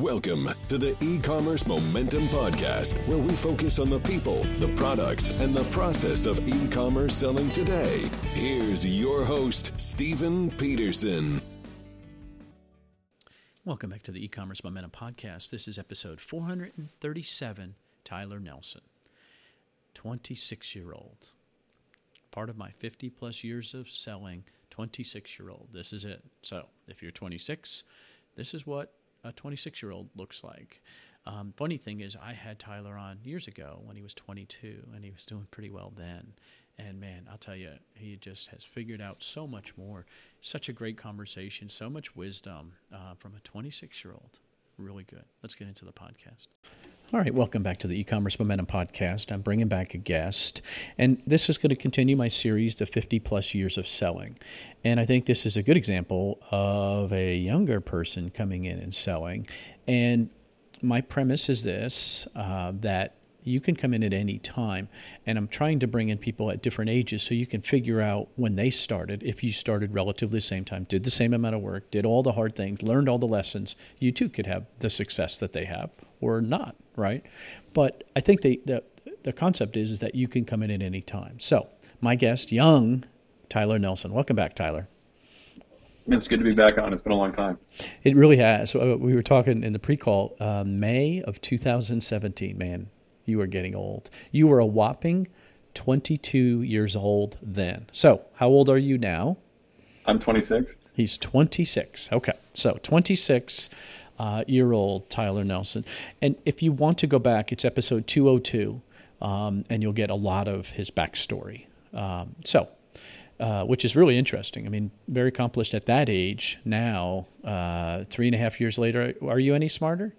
Welcome to the e-commerce momentum podcast where we focus on the people, the products, and the process of e-commerce selling today. Here's your host, Stephen Peterson. Welcome back to the e-commerce momentum podcast. This is episode 437, Tyler Nelson. 26-year-old. Part of my 50 plus years of selling, 26-year-old. This is it. So, if you're 26, this is what a 26 year old looks like. Um, funny thing is, I had Tyler on years ago when he was 22, and he was doing pretty well then. And man, I'll tell you, he just has figured out so much more. Such a great conversation, so much wisdom uh, from a 26 year old. Really good. Let's get into the podcast. All right, welcome back to the e-commerce momentum podcast. I'm bringing back a guest, and this is going to continue my series the 50 plus years of selling. And I think this is a good example of a younger person coming in and selling. And my premise is this: uh, that you can come in at any time. And I'm trying to bring in people at different ages so you can figure out when they started. If you started relatively the same time, did the same amount of work, did all the hard things, learned all the lessons, you too could have the success that they have or not, right? But I think the, the, the concept is, is that you can come in at any time. So, my guest, young Tyler Nelson. Welcome back, Tyler. It's good to be back on. It's been a long time. It really has. So, uh, we were talking in the pre-call, uh, May of 2017. Man, you are getting old. You were a whopping 22 years old then. So, how old are you now? I'm 26. He's 26. Okay. So, 26 uh, year old Tyler Nelson. And if you want to go back, it's episode 202, um, and you'll get a lot of his backstory. Um, so, uh, which is really interesting. I mean, very accomplished at that age. Now, uh, three and a half years later, are you any smarter?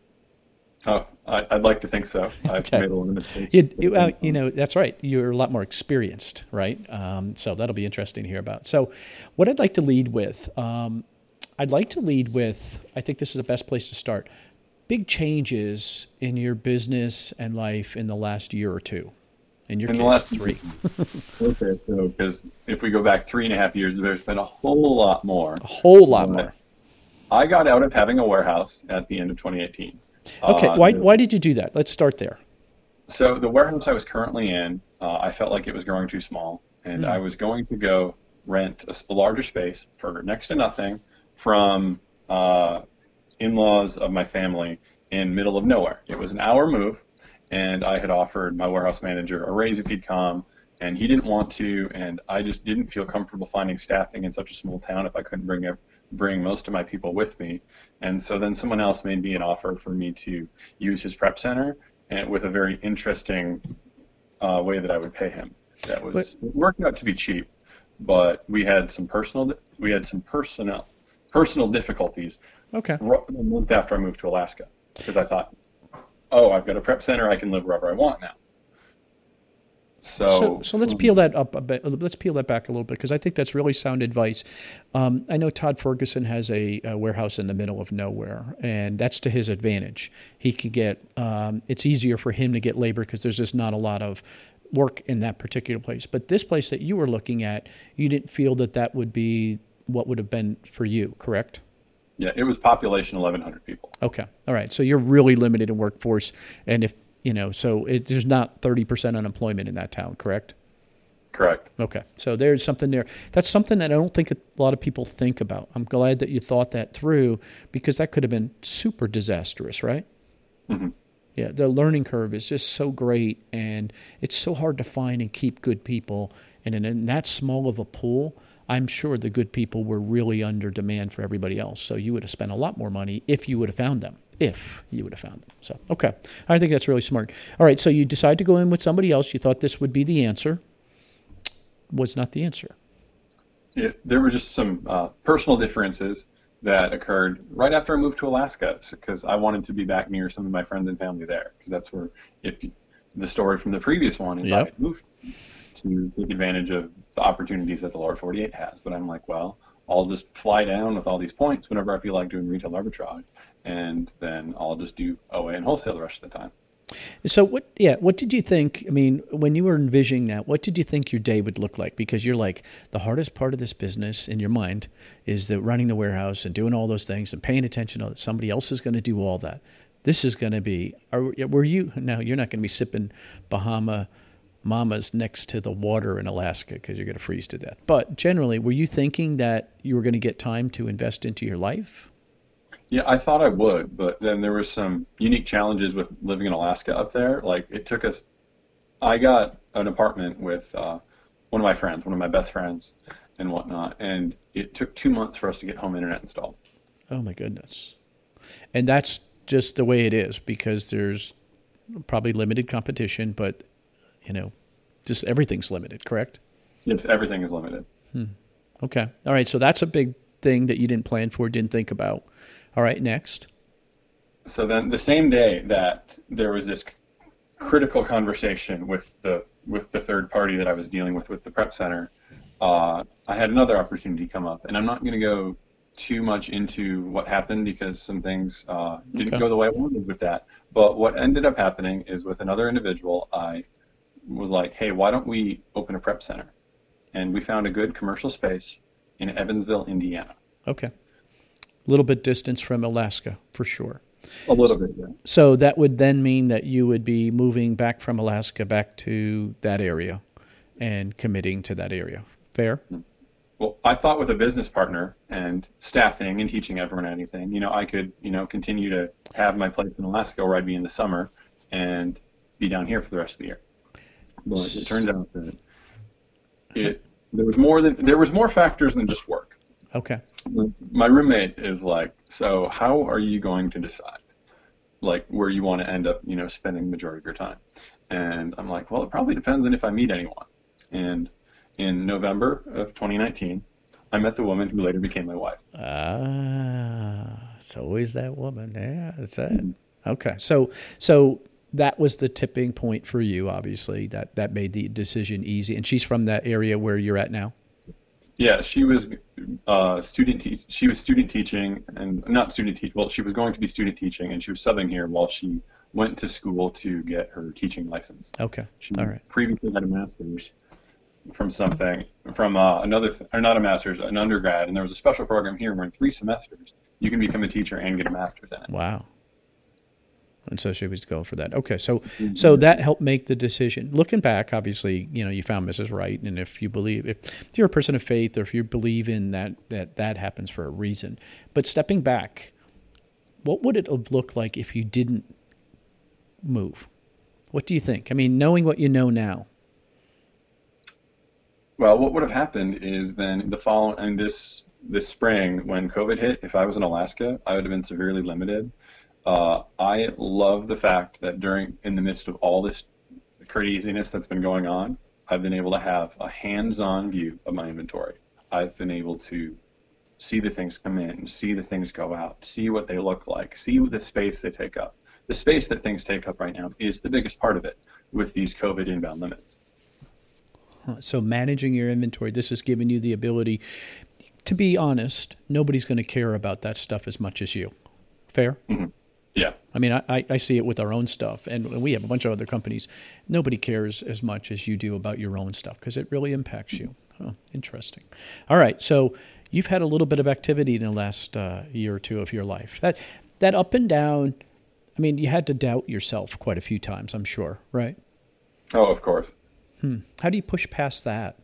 Oh, I, would like to think so. I've okay. made a lot of mistakes. You, you, uh, you, know, that's right. You're a lot more experienced, right? Um, so that'll be interesting to hear about. So, what I'd like to lead with, um, I'd like to lead with, I think this is the best place to start. Big changes in your business and life in the last year or two. In your in case, the last three. okay, so because if we go back three and a half years, there's been a whole lot more. A whole lot more. I got out of having a warehouse at the end of 2018. Okay, uh, why, why did you do that? Let's start there. So the warehouse I was currently in, uh, I felt like it was growing too small, and mm. I was going to go rent a, a, larger space for next to nothing from uh, in-laws of my family in middle of nowhere. It was an hour move, and I had offered my warehouse manager a raise if he'd come, and he didn't want to, and I just didn't feel comfortable finding staffing in such a small town if I couldn't bring bring most of my people with me. And so then someone else made me an offer for me to use his prep center and with a very interesting uh, way that I would pay him. That was working out to be cheap, but we had some personal we had some personal personal difficulties. Okay. A month after I moved to Alaska, because I thought, oh, I've got a prep center, I can live wherever I want now. So, so, so, let's peel that up a bit. Let's peel that back a little bit because I think that's really sound advice. Um, I know Todd Ferguson has a, a, warehouse in the middle of nowhere, and that's to his advantage. He can get. Um, it's easier for him to get labor because there's just not a lot of work in that particular place. But this place that you were looking at, you didn't feel that that would be what would have been for you, correct? Yeah, it was population 1,100 people. Okay, all right. So you're really limited in workforce, and if you know, so it, there's not 30% unemployment in that town, correct? Correct. Okay. So there's something there. That's something that I don't think a lot of people think about. I'm glad that you thought that through because that could have been super disastrous, right? Mm-hmm. Yeah, the learning curve is just so great, and it's so hard to find and keep good people. And in, in that small of a pool, I'm sure the good people were really under demand for everybody else. So you would have spent a lot more money if you would have found them if you would have found them. So, okay. I think that's really smart. All right. So you decide to go in with somebody else. You thought this would be the answer. Was not the answer. Yeah, there were just some uh, personal differences that occurred right after I moved to Alaska because I wanted to be back near some of my friends and family there because that's where if the story from the previous one is yep. I moved to take advantage of the opportunities that the lower 48 has. But I'm like, well, I'll just fly down with all these points whenever I feel like doing retail arbitrage and then I'll just do OA and wholesale the rest of the time. So what? Yeah, what did you think? I mean, when you were envisioning that, what did you think your day would look like? Because you're like the hardest part of this business in your mind is the running the warehouse and doing all those things and paying attention to somebody else is going to do all that. This is going to be. Are, were you? Now you're not going to be sipping Bahama Mamas next to the water in Alaska because you're going to freeze to death. But generally, were you thinking that you were going to get time to invest into your life? Yeah, I thought I would, but then there was some unique challenges with living in Alaska up there. Like it took us. I got an apartment with uh, one of my friends, one of my best friends, and whatnot, and it took two months for us to get home internet installed. Oh my goodness! And that's just the way it is because there's probably limited competition, but you know, just everything's limited. Correct? Yes, everything is limited. Hmm. Okay. All right. So that's a big thing that you didn't plan for, didn't think about. All right, next. So then the same day that there was this critical conversation with the with the third party that I was dealing with with the prep center, uh, I had another opportunity come up, and I'm not going to go too much into what happened because some things uh, didn't okay. go the way I wanted with that. But what ended up happening is with another individual, I was like, hey, why don't we open a prep center? And we found a good commercial space in Evansville, Indiana. Okay a little bit distance from Alaska for sure. A little bit, yeah. So that would then mean that you would be moving back from Alaska back to that area and committing to that area. Fair? Hmm. Well, I thought with a business partner and staffing and teaching everyone anything, you know, I could, you know, continue to have my place in Alaska where I'd be in the summer and be down here for the rest of the year. But it turned out that it there was more than there was more factors than just work. Okay. My roommate is like, so how are you going to decide, like where you want to end up, you know, spending the majority of your time? And I'm like, well, it probably depends on if I meet anyone. And in November of 2019, I met the woman who later became my wife. Ah, it's always that woman. Yeah, that's it. Mm-hmm. Okay, so so that was the tipping point for you. Obviously, that that made the decision easy. And she's from that area where you're at now. Yeah, she was uh, student. Te- she was student teaching, and not student teach. Well, she was going to be student teaching, and she was subbing here while she went to school to get her teaching license. Okay. She All right. Previously had a master's from something from uh, another, th- or not a master's, an undergrad, and there was a special program here where in three semesters you can become a teacher and get a master's in it. Wow and so she was going for that. Okay, so mm-hmm. so that helped make the decision. Looking back, obviously, you know, you found Mrs. Right, and if you believe, if, if you're a person of faith, or if you believe in that, that that happens for a reason. But stepping back, what would it have looked like if you didn't move? What do you think? I mean, knowing what you know now. Well, what would have happened is then the fall and this this spring when COVID hit, if I was in Alaska, I would have been severely limited uh, I love the fact that during, in the midst of all this craziness that's been going on, I've been able to have a hands-on view of my inventory. I've been able to see the things come in, see the things go out, see what they look like, see the space they take up. The space that things take up right now is the biggest part of it with these COVID inbound limits. So managing your inventory, this has given you the ability to be honest, nobody's going to care about that stuff as much as you. Fair? Mm-hmm. Yeah. I mean, I, I see it with our own stuff, and we have a bunch of other companies. Nobody cares as much as you do about your own stuff because it really impacts you. Oh, interesting. All right, so you've had a little bit of activity in the last uh, year or two of your life. That that up and down. I mean, you had to doubt yourself quite a few times, I'm sure, right? Oh, of course. Hmm. How do you push past that?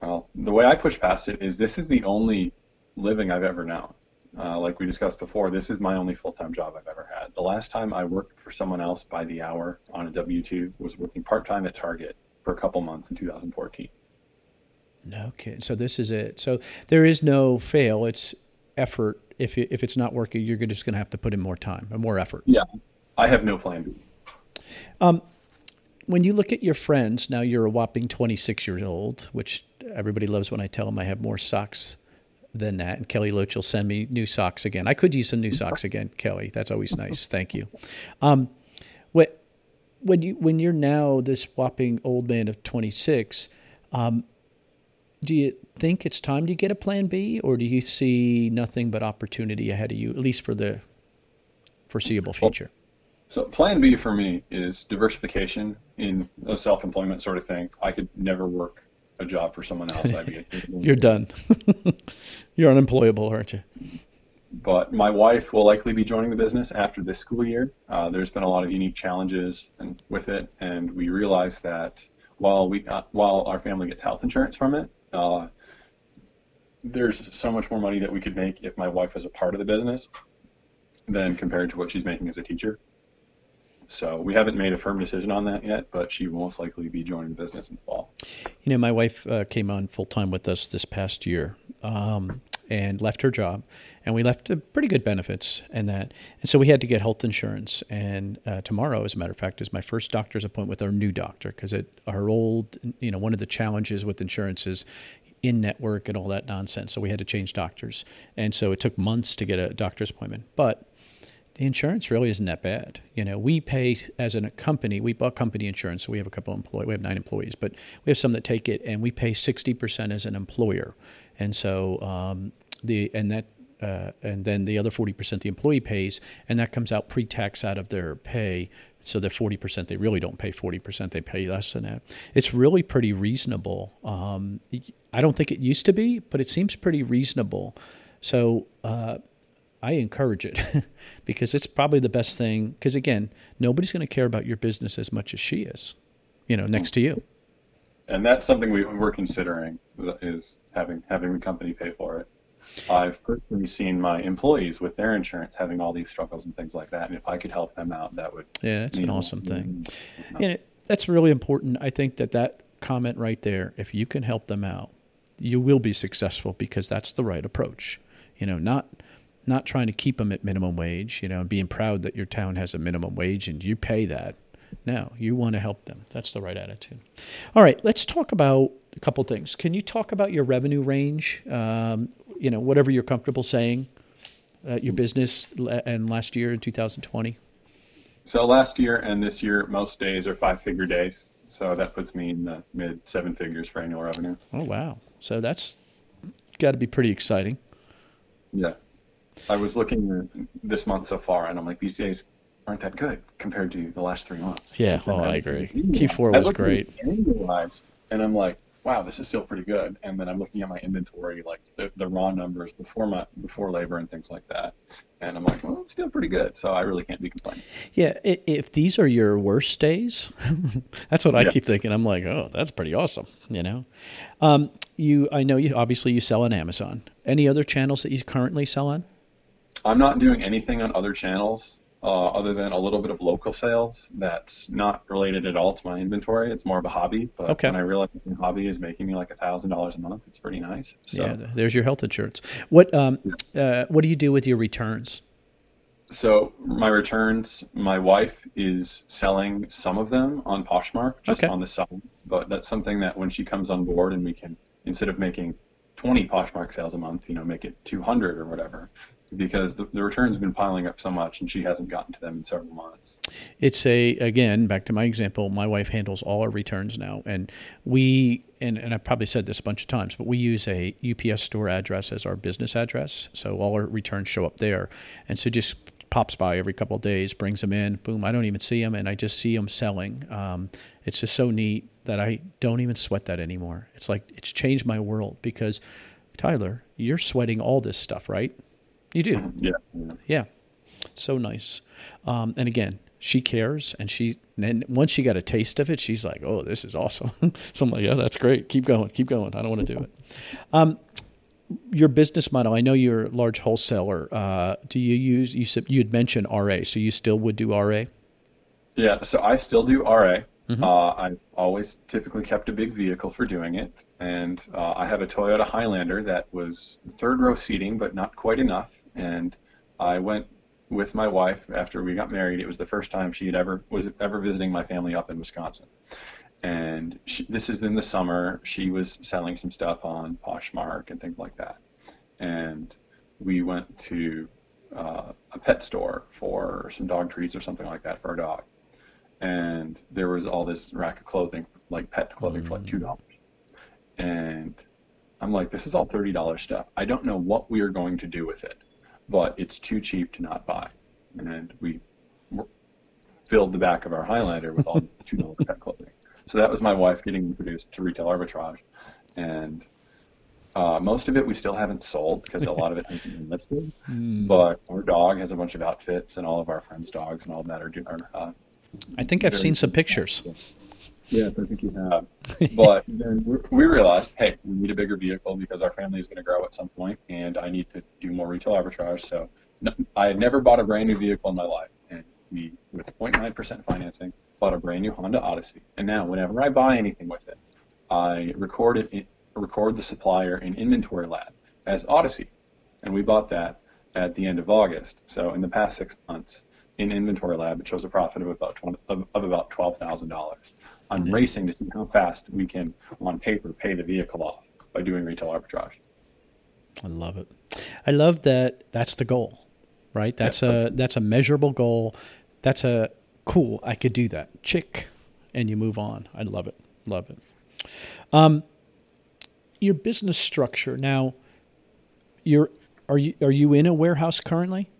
Well, the way I push past it is this is the only living I've ever known. Uh, like we discussed before, this is my only full-time job I've ever had. The last time I worked for someone else by the hour on a W-2 was working part-time at Target for a couple months in 2014. No kidding. So this is it. So there is no fail. It's effort. If it, if it's not working, you're just going to have to put in more time and more effort. Yeah, I have no plan B. Um, when you look at your friends, now you're a whopping 26 years old, which everybody loves when I tell them I have more socks than that. And Kelly Loach will send me new socks again. I could use some new socks again, Kelly. That's always nice. Thank you. Um, what when you when you're now this whopping old man of 26, um, do you think it's time to get a plan B, or do you see nothing but opportunity ahead of you, at least for the foreseeable future? So plan B for me is diversification in a self-employment sort of thing. I could never work a job for someone else. I'd be You're done. You're unemployable, aren't you? But my wife will likely be joining the business after this school year. Uh, there's been a lot of unique challenges and, with it, and we realized that while we uh, while our family gets health insurance from it, uh, there's so much more money that we could make if my wife was a part of the business than compared to what she's making as a teacher. So we haven't made a firm decision on that yet, but she will most likely be joining the business in the fall. You know, my wife uh, came on full time with us this past year um, and left her job, and we left pretty good benefits and that. And so we had to get health insurance. And uh, tomorrow, as a matter of fact, is my first doctor's appointment with our new doctor because our old, you know, one of the challenges with insurance is in network and all that nonsense. So we had to change doctors, and so it took months to get a doctor's appointment, but the insurance really isn't that bad. You know, we pay as a company, we bought company insurance, so we have a couple of employees, we have nine employees, but we have some that take it, and we pay 60% as an employer. And so um, the, and that, uh, and then the other 40% the employee pays, and that comes out pre tax out of their pay. So the 40%, they really don't pay 40%, they pay less than that. It's really pretty reasonable. Um, I don't think it used to be, but it seems pretty reasonable. So, uh, I encourage it because it's probably the best thing. Because again, nobody's going to care about your business as much as she is, you know, next to you. And that's something we, we're considering is having having the company pay for it. I've personally seen my employees with their insurance having all these struggles and things like that. And if I could help them out, that would. Yeah, that's an awesome thing. And it, that's really important. I think that that comment right there, if you can help them out, you will be successful because that's the right approach. You know, not not trying to keep them at minimum wage, you know, and being proud that your town has a minimum wage and you pay that. No, you want to help them. That's the right attitude. All right, let's talk about a couple things. Can you talk about your revenue range? Um, you know, whatever you're comfortable saying, uh, your business and last year in 2020. So last year and this year, most days are five-figure days. So that puts me in the mid seven figures for annual revenue. Oh wow! So that's got to be pretty exciting. Yeah. I was looking this month so far, and I'm like, these days aren't that good compared to the last three months. Yeah, oh, I agree. Q4 was great. And I'm like, wow, this is still pretty good. And then I'm looking at my inventory, like the, the raw numbers before my before labor and things like that, and I'm like, well, it's still pretty good. So I really can't be complaining. Yeah, if these are your worst days, that's what I yeah. keep thinking. I'm like, oh, that's pretty awesome. You know, um, you I know you obviously you sell on Amazon. Any other channels that you currently sell on? I'm not doing anything on other channels uh, other than a little bit of local sales that's not related at all to my inventory. It's more of a hobby. But okay. when I realize my hobby is making me like a thousand dollars a month, it's pretty nice. So, yeah, there's your health insurance. What um, uh, what do you do with your returns? So my returns, my wife is selling some of them on Poshmark, just okay. on the side. But that's something that when she comes on board and we can, instead of making 20 Poshmark sales a month, you know, make it 200 or whatever because the, the returns have been piling up so much and she hasn't gotten to them in several months. It's a, again, back to my example, my wife handles all our returns now. And we, and, and I've probably said this a bunch of times, but we use a UPS store address as our business address. So all our returns show up there. And so just pops by every couple of days, brings them in, boom, I don't even see them, and I just see them selling. Um, it's just so neat that I don't even sweat that anymore. It's like it's changed my world because, Tyler, you're sweating all this stuff, right? You do. Yeah. Yeah. So nice. Um, and again, she cares, and she and once she got a taste of it, she's like, "Oh, this is awesome." so I'm like, "Yeah, that's great. Keep going. Keep going. I don't want to do it." Um, your business model. I know you're a large wholesaler. Uh, do you use you said you had mentioned RA, so you still would do RA? Yeah. So I still do RA. Mm-hmm. Uh, I've always typically kept a big vehicle for doing it, and uh, I have a Toyota Highlander that was third row seating, but not quite enough and I went with my wife after we got married. It was the first time she had ever was ever visiting my family up in Wisconsin, and she, this is in the summer. She was selling some stuff on Poshmark and things like that, and we went to uh, a pet store for some dog treats or something like that for our dog, and there was all this rack of clothing, like pet clothing, mm-hmm. for like two dollars, and I'm like, this is all thirty dollars stuff. I don't know what we are going to do with it but it's too cheap to not buy. And we filled the back of our Highlander with all two dollar pet clothing. So that was my wife getting introduced to retail arbitrage, and uh, most of it we still haven't sold because a lot of it hasn't been listed. Mm. But our dog has a bunch of outfits, and all of our friends' dogs and all that are. are uh, I think I've seen some pictures. Yes, I think you have. Um, but then we realized, hey, we need a bigger vehicle because our family is going to grow at some point, and I need to do more retail arbitrage. So I had never bought a brand new vehicle in my life, and we, with 0.9% financing, bought a brand new Honda Odyssey. And now, whenever I buy anything with it, I record it, record the supplier in Inventory Lab as Odyssey, and we bought that at the end of August. So in the past six months, in Inventory Lab, it shows a profit of about 20, of, of about twelve thousand dollars. I'm yeah. racing to see how fast we can, on paper, pay the vehicle off by doing retail arbitrage. I love it. I love that. That's the goal, right? That's yeah. a that's a measurable goal. That's a cool. I could do that. Chick, and you move on. I love it. Love it. Um, your business structure now. You're are you are you in a warehouse currently?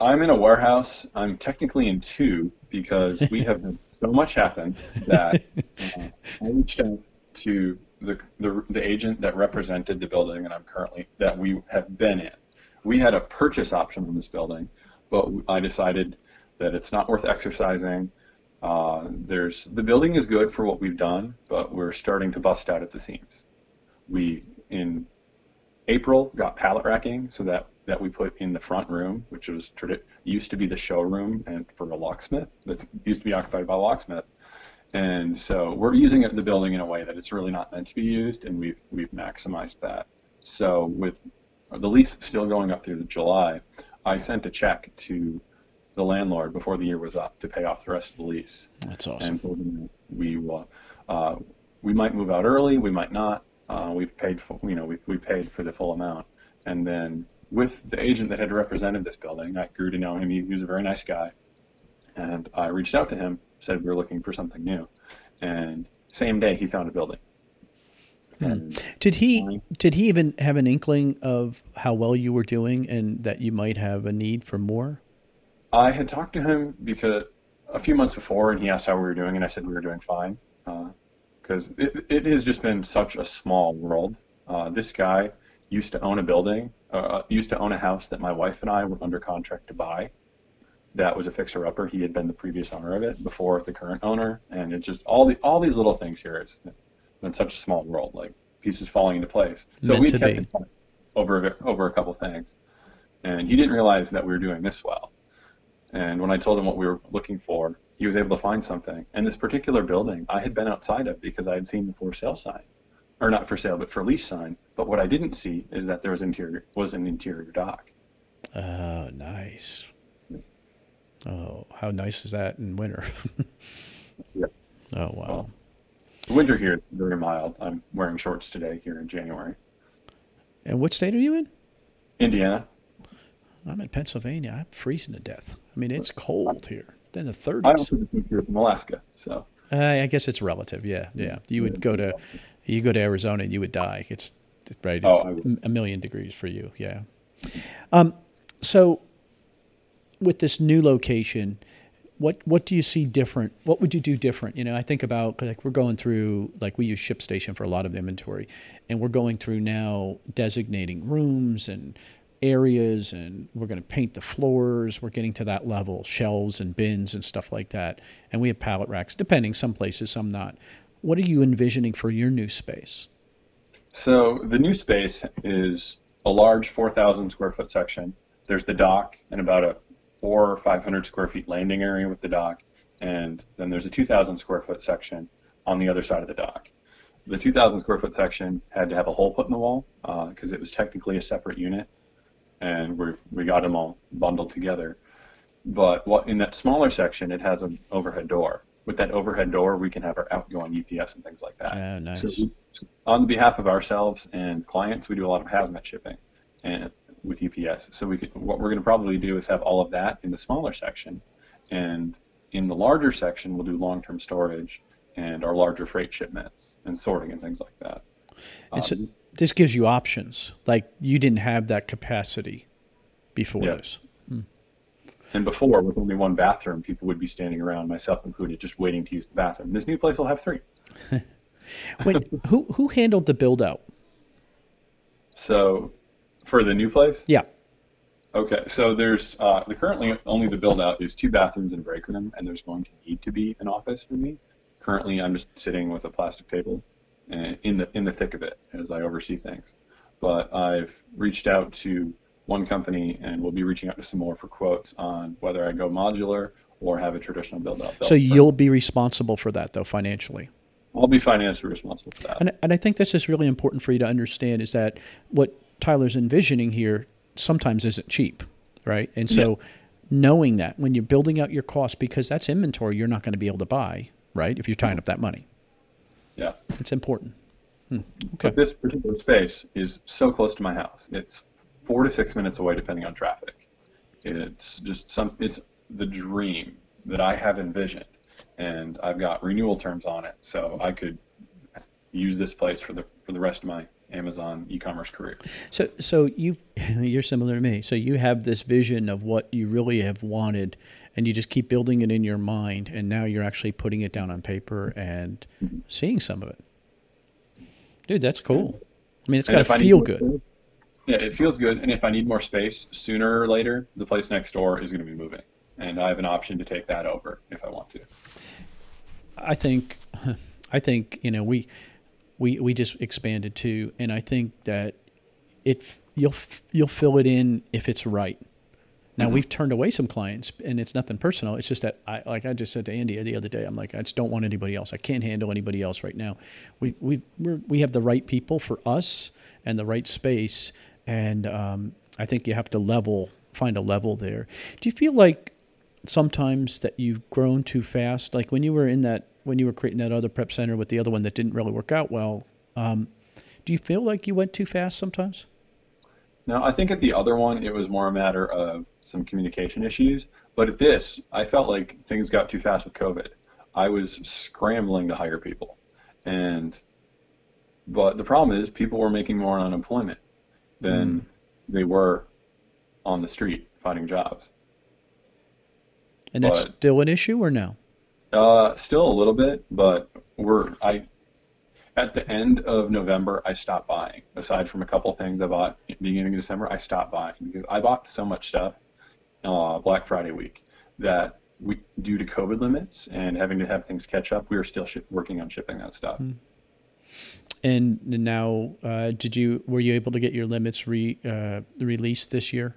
I'm in a warehouse. I'm technically in two because we have so much happened that uh, I reached out to the, the the agent that represented the building that I'm currently that we have been in. We had a purchase option on this building, but I decided that it's not worth exercising. Uh, there's the building is good for what we've done, but we're starting to bust out at the seams. We in April got pallet racking so that that we put in the front room, which was used to be the showroom and for a locksmith. That used to be occupied by a locksmith. And so we're using it, the building in a way that it's really not meant to be used, and we've we've maximized that. So with the lease still going up through July, I sent a check to the landlord before the year was up to pay off the rest of the lease. That's awesome. And we will, uh, we might move out early, we might not. Uh, we've paid, for, you know, we we paid for the full amount, and then with the agent that had represented this building. I grew to know him. He, was a very nice guy. And I reached out to him, said we were looking for something new. And same day, he found a building. Hmm. Did he did he even have an inkling of how well you were doing and that you might have a need for more? I had talked to him because a few months before, and he asked how we were doing, and I said we were doing fine because uh, it, it has just been such a small world. Uh, this guy used to own a building uh, used to own a house that my wife and I were under contract to buy. That was a fixer upper. He had been the previous owner of it before the current owner, and it's just all the all these little things here. It's been such a small world, like pieces falling into place. So we kept in over over a couple things, and he didn't realize that we were doing this well. And when I told him what we were looking for, he was able to find something. And this particular building, I had been outside of because I had seen the for sale sign, or not for sale, but for lease sign. But what I didn't see is that there was interior was an interior dock. Oh, nice. Oh, how nice is that in winter? yeah. Oh wow. Well, the winter here is very mild. I'm wearing shorts today here in January. And what state are you in? Indiana. I'm in Pennsylvania. I'm freezing to death. I mean, it's cold here. Then the 30s. I also moved here from Alaska, so. Uh, I guess it's relative. Yeah, yeah. You would go to, you go to Arizona, and you would die. It's right? It's oh, a million degrees for you. Yeah. Um, so, with this new location, what what do you see different? What would you do different? You know, I think about like we're going through like we use ShipStation for a lot of inventory, and we're going through now designating rooms and areas, and we're going to paint the floors. We're getting to that level, shelves and bins and stuff like that, and we have pallet racks, depending some places, some not. What are you envisioning for your new space? So the new space is a large 4,000 square foot section. There's the dock and about a four or 500 square feet landing area with the dock, and then there's a 2,000 square foot section on the other side of the dock. The 2,000 square foot section had to have a hole put in the wall because uh, it was technically a separate unit, and we we got them all bundled together. But what in that smaller section, it has an overhead door. With that overhead door, we can have our outgoing UPS and things like that. Oh, nice. So we, on behalf of ourselves and clients, we do a lot of hazmat shipping and with UPS. So we could, what we're going to probably do is have all of that in the smaller section, and in the larger section, we'll do long-term storage and our larger freight shipments and sorting and things like that. And so um, this gives you options. Like you didn't have that capacity before yeah. this. And before, with only one bathroom, people would be standing around, myself included, just waiting to use the bathroom. This new place will have three. when, who who handled the build out? So, for the new place? Yeah. Okay, so there's uh, the currently only the build out is two bathrooms and a break room, and there's going to need to be an office for me. Currently, I'm just sitting with a plastic table, uh, in the in the thick of it as I oversee things. But I've reached out to one company, and we'll be reaching out to some more for quotes on whether I go modular or have a traditional build out. So you'll be responsible for that, though, financially. I'll be financially responsible for that. And, and I think this is really important for you to understand is that what Tyler's envisioning here sometimes isn't cheap, right? And so yeah. knowing that when you're building out your costs, because that's inventory you're not going to be able to buy, right? If you're tying up that money. Yeah. It's important. Hmm. Okay. But this particular space is so close to my house. It's four to six minutes away, depending on traffic. It's just some. It's the dream that I have envisioned, and I've got renewal terms on it, so I could use this place for the for the rest of my Amazon e-commerce career. So, so you you're similar to me. So you have this vision of what you really have wanted, and you just keep building it in your mind, and now you're actually putting it down on paper and mm-hmm. seeing some of it. Dude, that's cool. I mean, it's got to feel good. Yeah, it feels good. And if I need more space, sooner or later, the place next door is going to be moving, and I have an option to take that over if I want to. I think, I think you know we we we just expanded too, and I think that it you'll you'll fill it in if it's right. Now mm-hmm. we've turned away some clients, and it's nothing personal. It's just that I like I just said to Andy the other day. I'm like I just don't want anybody else. I can't handle anybody else right now. We we we we have the right people for us and the right space, and um, I think you have to level find a level there. Do you feel like sometimes that you've grown too fast? Like when you were in that when you were creating that other prep center with the other one that didn't really work out well. Um, do you feel like you went too fast sometimes? No, I think at the other one it was more a matter of some communication issues. But at this, I felt like things got too fast with COVID. I was scrambling to hire people, and but the problem is people were making more on unemployment than mm. they were on the street finding jobs. And that's but, still an issue, or no? Uh, still a little bit, but we're I at the end of November I stopped buying. Aside from a couple things I bought in the beginning of December, I stopped buying because I bought so much stuff uh, Black Friday week that we due to COVID limits and having to have things catch up, we are still working on shipping that stuff. Hmm. And now, uh, did you were you able to get your limits re uh, released this year?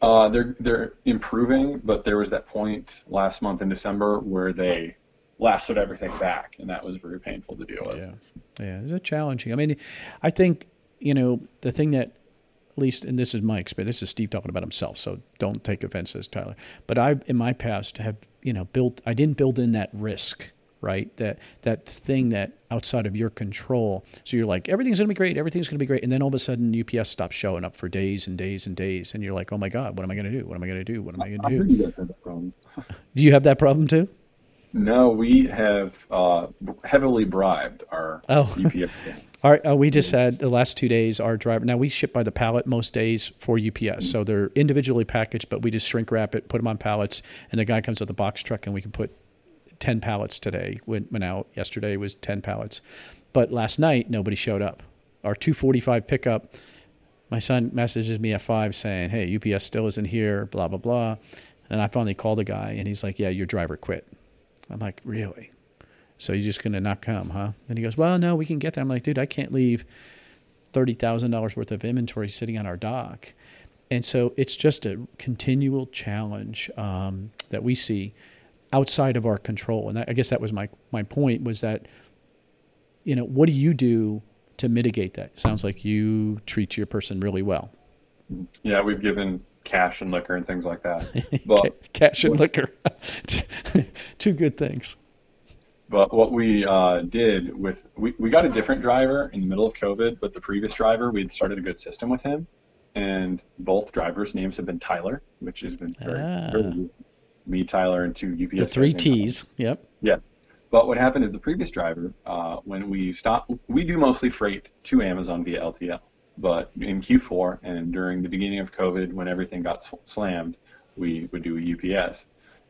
Uh, they're they're improving, but there was that point last month in December where they lasted everything back, and that was very painful to deal with. Yeah, yeah, it's challenging. I mean, I think you know the thing that at least, and this is my experience. This is Steve talking about himself, so don't take offense, as Tyler. But I, in my past, have you know built. I didn't build in that risk right? That that thing that outside of your control. So you're like, everything's gonna be great, everything's gonna be great, and then all of a sudden UPS stops showing up for days and days and days, and you're like, oh my god, what am I gonna do? What am I gonna do? What am I gonna do? do you have that problem too? No, we have uh, heavily bribed our oh. UPS. Our, uh, we just had the last two days our driver. Now we ship by the pallet most days for UPS, mm-hmm. so they're individually packaged, but we just shrink wrap it, put them on pallets, and the guy comes with a box truck, and we can put 10 pallets today. Went, went out yesterday was 10 pallets. But last night, nobody showed up. Our 245 pickup, my son messages me at 5 saying, hey, UPS still isn't here, blah, blah, blah. And I finally called the guy, and he's like, yeah, your driver quit. I'm like, really? So you're just going to not come, huh? And he goes, well, no, we can get there. I'm like, dude, I can't leave $30,000 worth of inventory sitting on our dock. And so it's just a continual challenge um, that we see outside of our control. And I guess that was my my point was that you know what do you do to mitigate that? It sounds like you treat your person really well. Yeah, we've given cash and liquor and things like that. But cash and liquor, two good things. But what we uh, did with we, we got a different driver in the middle of COVID, but the previous driver we'd started a good system with him, and both drivers' names have been Tyler, which has been very, ah. very me, Tyler, and two UPS. The three T's. Yep. Yeah. But what happened is the previous driver, uh, when we stopped, we do mostly freight to Amazon via LTL. But in Q4 and during the beginning of COVID, when everything got slammed, we would do a UPS.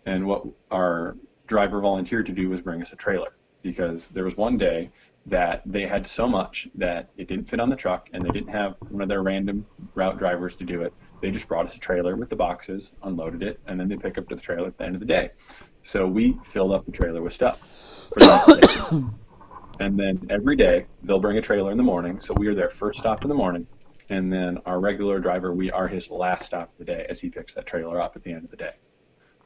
And what our driver volunteered to do was bring us a trailer because there was one day that they had so much that it didn't fit on the truck and they didn't have one of their random route drivers to do it. They just brought us a trailer with the boxes, unloaded it, and then they pick up the trailer at the end of the day. So we filled up the trailer with stuff. For and then every day they'll bring a trailer in the morning. So we are their first stop in the morning. And then our regular driver, we are his last stop of the day as he picks that trailer up at the end of the day.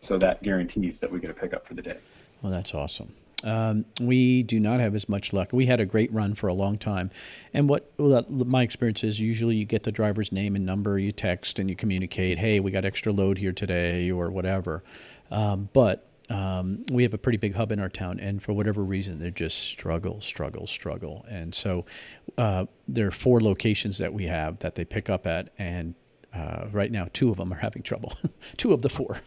So that guarantees that we get a pickup for the day. Well, that's awesome. Um, we do not have as much luck. We had a great run for a long time, and what well, my experience is usually you get the driver's name and number, you text and you communicate, "Hey, we got extra load here today," or whatever. Um, but um, we have a pretty big hub in our town, and for whatever reason, they just struggle, struggle, struggle. And so uh, there are four locations that we have that they pick up at, and uh, right now, two of them are having trouble. two of the four.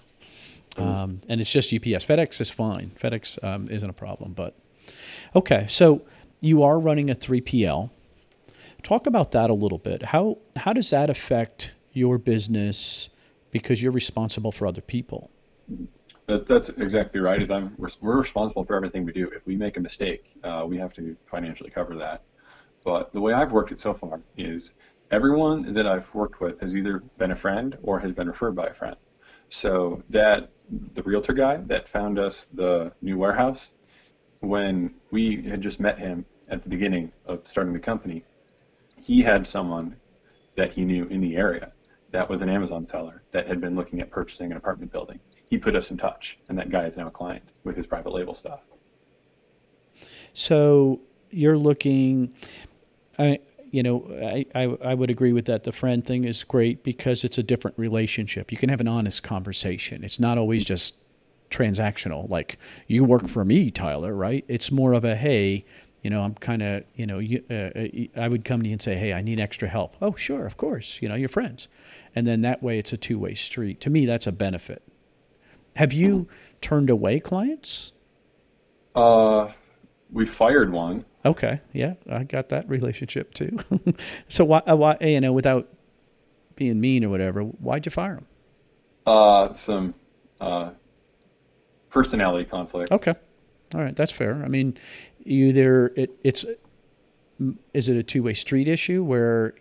Um, and it's just UPS. FedEx is fine. FedEx um, isn't a problem. But okay, so you are running a 3PL. Talk about that a little bit. How how does that affect your business because you're responsible for other people? That, that's exactly right. Is I'm we're, we're, responsible for everything we do. If we make a mistake, uh, we have to financially cover that. But the way I've worked it so far is everyone that I've worked with has either been a friend or has been referred by a friend. So that the realtor guy that found us the new warehouse, when we had just met him at the beginning of starting the company, he had someone that he knew in the area that was an Amazon seller that had been looking at purchasing an apartment building. He put us in touch, and that guy is now a client with his private label stuff. So you're looking. I, you know, I, I, I would agree with that. The friend thing is great because it's a different relationship. You can have an honest conversation. It's not always just transactional, like you work for me, Tyler, right? It's more of a hey, you know, I'm kind of, you know, you, uh, uh I would come to you and say, hey, I need extra help. Oh, sure, of course. You know, you're friends, and then that way it's a two way street. To me, that's a benefit. Have you turned away clients? Uh, we fired one. Okay, yeah, I got that relationship too. so why, uh, why, you know, without being mean or whatever, why'd you fire him? Uh, some uh, personality conflict. Okay, all right, that's fair. I mean, either it, it's is it a two way street issue where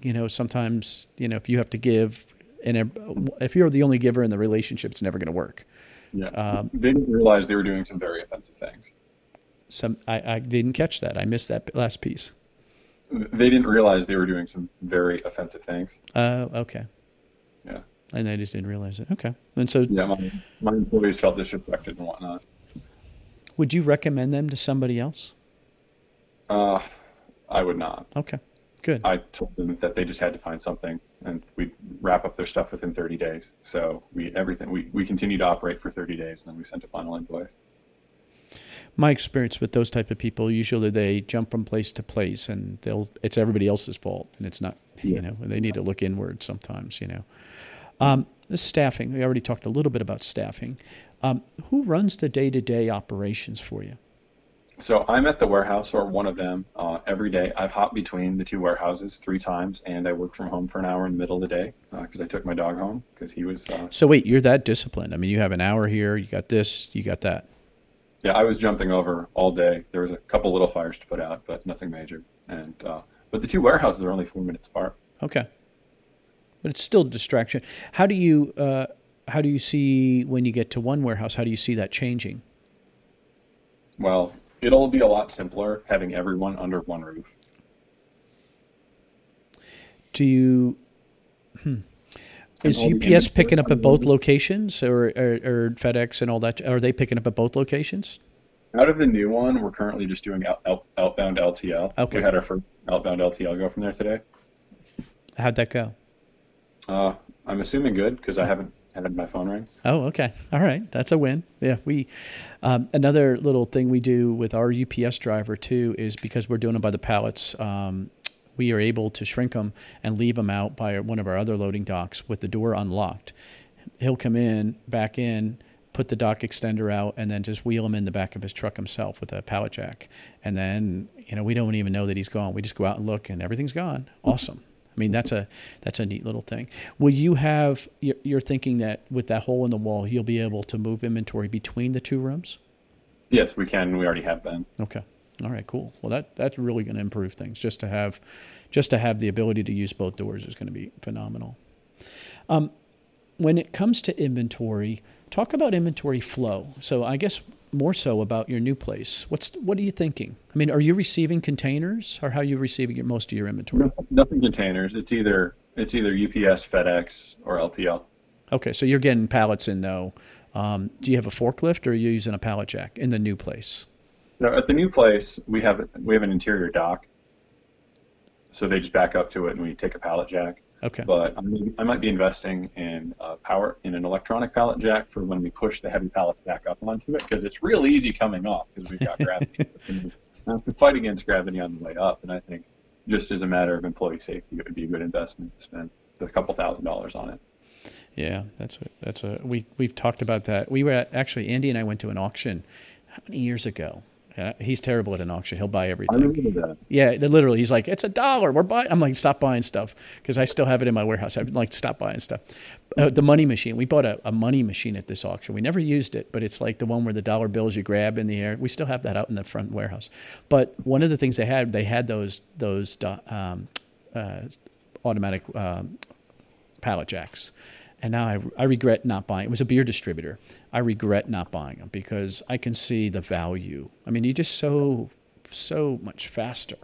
you know sometimes you know if you have to give and if you're the only giver in the relationship, it's never going to work. Yeah, um, they didn't realize they were doing some very offensive things some I, I didn't catch that. I missed that last piece. They didn't realize they were doing some very offensive things. Oh, uh, okay. Yeah. And I just didn't realize it. Okay. And so yeah, my, my employees felt disrespected and whatnot. Would you recommend them to somebody else? Uh, I would not. Okay. Good. I told them that they just had to find something, and we'd wrap up their stuff within 30 days. So we everything we we continued to operate for 30 days, and then we sent a final invoice my experience with those type of people, usually they jump from place to place, and they'll it's everybody else's fault, and it's not. Yeah. You know, they need to look inward sometimes. You know, um, this staffing. We already talked a little bit about staffing. Um, who runs the day-to-day operations for you? So I'm at the warehouse or one of them uh, every day. I've hopped between the two warehouses three times, and I work from home for an hour in the middle of the day because uh, I took my dog home because he was. Uh, so wait, you're that disciplined? I mean, you have an hour here, you got this, you got that. Yeah, I was jumping over all day. There was a couple little fires to put out, but nothing major. And uh, but the two warehouses are only four minutes apart. Okay, but it's still a distraction. How do you uh, how do you see when you get to one warehouse? How do you see that changing? Well, it'll be a lot simpler having everyone under one roof. Do you? Hmm. Is UPS picking up at both locations, or, or, or, FedEx and all that? Are they picking up at both locations? Out of the new one, we're currently just doing out, out, outbound LTL. Okay. We had our first outbound LTL go from there today. How'd that go? Uh, I'm assuming good because I haven't had my phone ring. Oh, okay. All right, that's a win. Yeah, we um, another little thing we do with our UPS driver too is because we're doing it by the pallets. Um, we are able to shrink them and leave them out by one of our other loading docks with the door unlocked. He'll come in, back in, put the dock extender out, and then just wheel him in the back of his truck himself with a pallet jack. And then, you know, we don't even know that he's gone. We just go out and look, and everything's gone. Awesome. I mean, that's a that's a neat little thing. Will you have? You're, you're thinking that with that hole in the wall, you'll be able to move inventory between the two rooms. Yes, we can. We already have been. Okay. All right. Cool. Well, that that's really going to improve things. Just to have, just to have the ability to use both doors is going to be phenomenal. Um, when it comes to inventory, talk about inventory flow. So I guess more so about your new place. What's what are you thinking? I mean, are you receiving containers, or how are you receiving your, most of your inventory? Nothing containers. It's either it's either UPS, FedEx, or LTL. Okay, so you're getting pallets in though. Um, do you have a forklift, or are you using a pallet jack in the new place? No, at the new place we have we have an interior dock, so they just back up to it and we take a pallet jack. Okay. But I, mean, I might be investing in uh, power in an electronic pallet jack for when we push the heavy pallets back up onto it because it's real easy coming off because we've got gravity. and we have to fight against gravity on the way up, and I think just as a matter of employee safety, it would be a good investment to spend a couple thousand dollars on it. Yeah, that's a that's a we we've talked about that. We were at, actually Andy and I went to an auction how many years ago, yeah, he's terrible at an auction. He'll buy everything. I remember that. Yeah, literally, he's like, "It's a dollar. We're buying." I'm like, "Stop buying stuff," because I still have it in my warehouse. I'm like, "Stop buying stuff." Uh, the money machine. We bought a, a money machine at this auction. We never used it, but it's like the one where the dollar bills you grab in the air. We still have that out in the front warehouse. But one of the things they had, they had those those um, uh, automatic um, pallet jacks and now I, I regret not buying. It was a beer distributor. I regret not buying them because I can see the value. I mean, you're just so so much faster.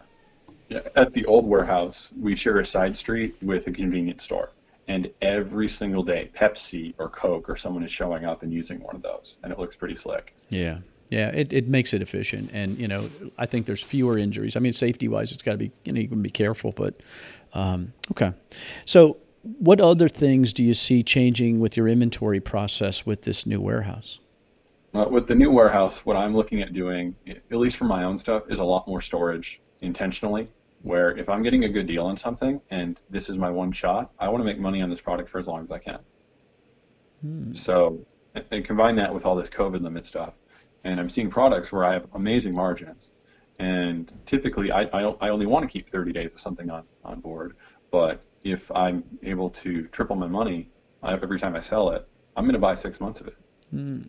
At the old warehouse, we share a side street with a convenience store, and every single day, Pepsi or Coke or someone is showing up and using one of those, and it looks pretty slick. Yeah. Yeah, it, it makes it efficient, and you know I think there's fewer injuries. I mean, safety wise, it's got to be you know you can be careful, but um, okay. So what other things do you see changing with your inventory process with this new warehouse? Uh, with the new warehouse, what I'm looking at doing, at least for my own stuff, is a lot more storage intentionally. Where if I'm getting a good deal on something and this is my one shot, I want to make money on this product for as long as I can. Hmm. So, and combine that with all this COVID limit stuff, and I'm seeing products where I have amazing margins. And typically, I, I, I only want to keep 30 days of something on, on board, but if I'm able to triple my money every time I sell it, I'm going to buy six months of it. Hmm.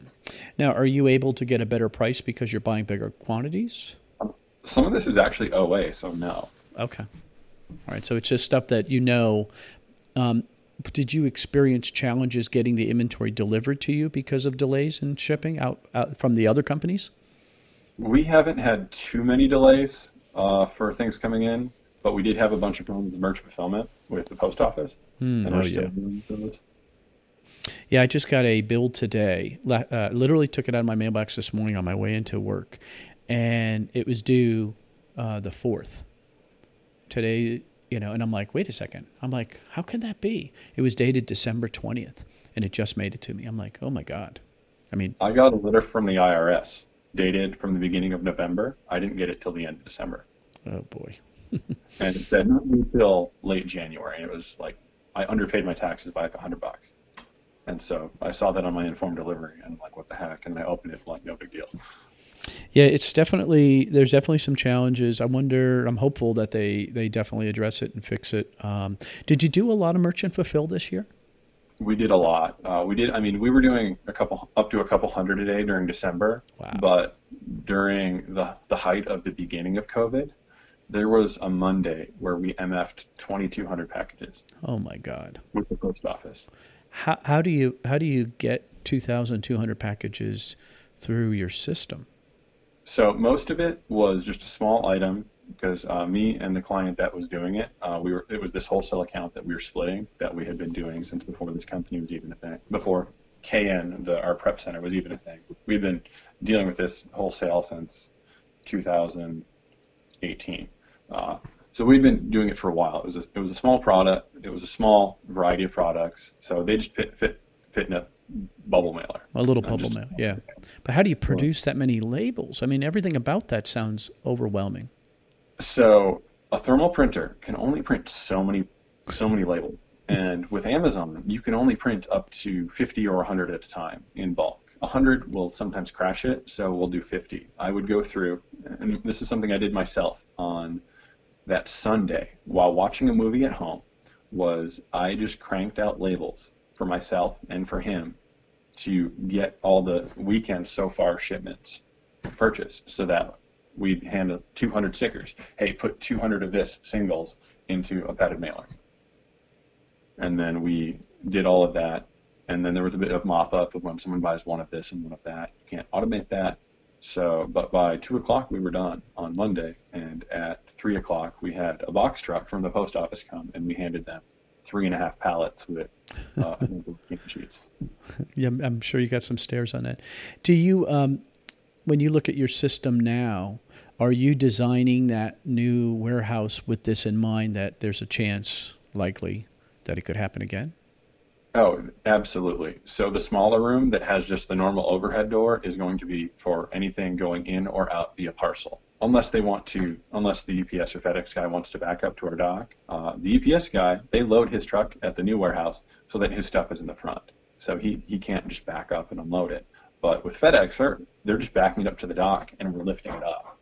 Now, are you able to get a better price because you're buying bigger quantities? Um, some of this is actually OA, so no. Okay. All right. So it's just stuff that you know. Um, did you experience challenges getting the inventory delivered to you because of delays in shipping out, out from the other companies? We haven't had too many delays uh, for things coming in but we did have a bunch of problems with merch fulfillment with the post office. Mm, oh yeah. Yeah, I just got a bill today. Uh, literally took it out of my mailbox this morning on my way into work, and it was due uh, the fourth. Today, you know, and I'm like, wait a second. I'm like, how can that be? It was dated December twentieth, and it just made it to me. I'm like, oh my god. I mean, I got a letter from the IRS dated from the beginning of November. I didn't get it till the end of December. Oh boy and it said not until late January. And it was like I underpaid my taxes by like a hundred bucks. And so I saw that on my informed delivery and I'm like, what the heck? And I opened it like no big deal. Yeah, it's definitely there's definitely some challenges. I wonder. I'm hopeful that they they definitely address it and fix it. Um, did you do a lot of merchant fulfill this year? We did a lot. Uh, we did. I mean, we were doing a couple up to a couple hundred a day during December. Wow. But during the the height of the beginning of COVID, there was a Monday where we MF'd 2,200 packages. Oh my God! With the post office. How how do you how do you get 2,200 packages through your system? So most of it was just a small item because uh, me and the client that was doing it, uh, we were it was this wholesale account that we were splitting that we had been doing since before this company was even a thing. Before KN, the our prep center was even a thing. We've been dealing with this wholesale since 2018. Uh, so we'd been doing it for a while. It was a, it was a small product. It was a small variety of products. So they just fit fit fit in a bubble mailer. A little bubble just, mailer, yeah. But how do you produce that many labels? I mean, everything about that sounds overwhelming. So a thermal printer can only print so many so many labels. And with Amazon, you can only print up to 50 or 100 at a time in bulk. 100 will sometimes crash it, so we'll do 50. I would go through, and this is something I did myself on that Sunday while watching a movie at home. was I just cranked out labels for myself and for him to get all the weekend so far shipments purchased so that we'd hand 200 stickers. Hey, put 200 of this singles into a padded mailer. And then we did all of that. And then there was a bit of mop up of when someone buys one of this and one of that. You can't automate that. So, but by two o'clock we were done on Monday, and at three o'clock we had a box truck from the post office come, and we handed them three and a half pallets with uh, sheets. Yeah, I'm sure you got some stares on that. Do you, um, when you look at your system now, are you designing that new warehouse with this in mind that there's a chance, likely, that it could happen again? Oh, absolutely. So the smaller room that has just the normal overhead door is going to be for anything going in or out via parcel. Unless they want to, unless the UPS or FedEx guy wants to back up to our dock. Uh, the UPS guy, they load his truck at the new warehouse so that his stuff is in the front. So he, he can't just back up and unload it. But with FedEx, they're, they're just backing it up to the dock and we're lifting it up.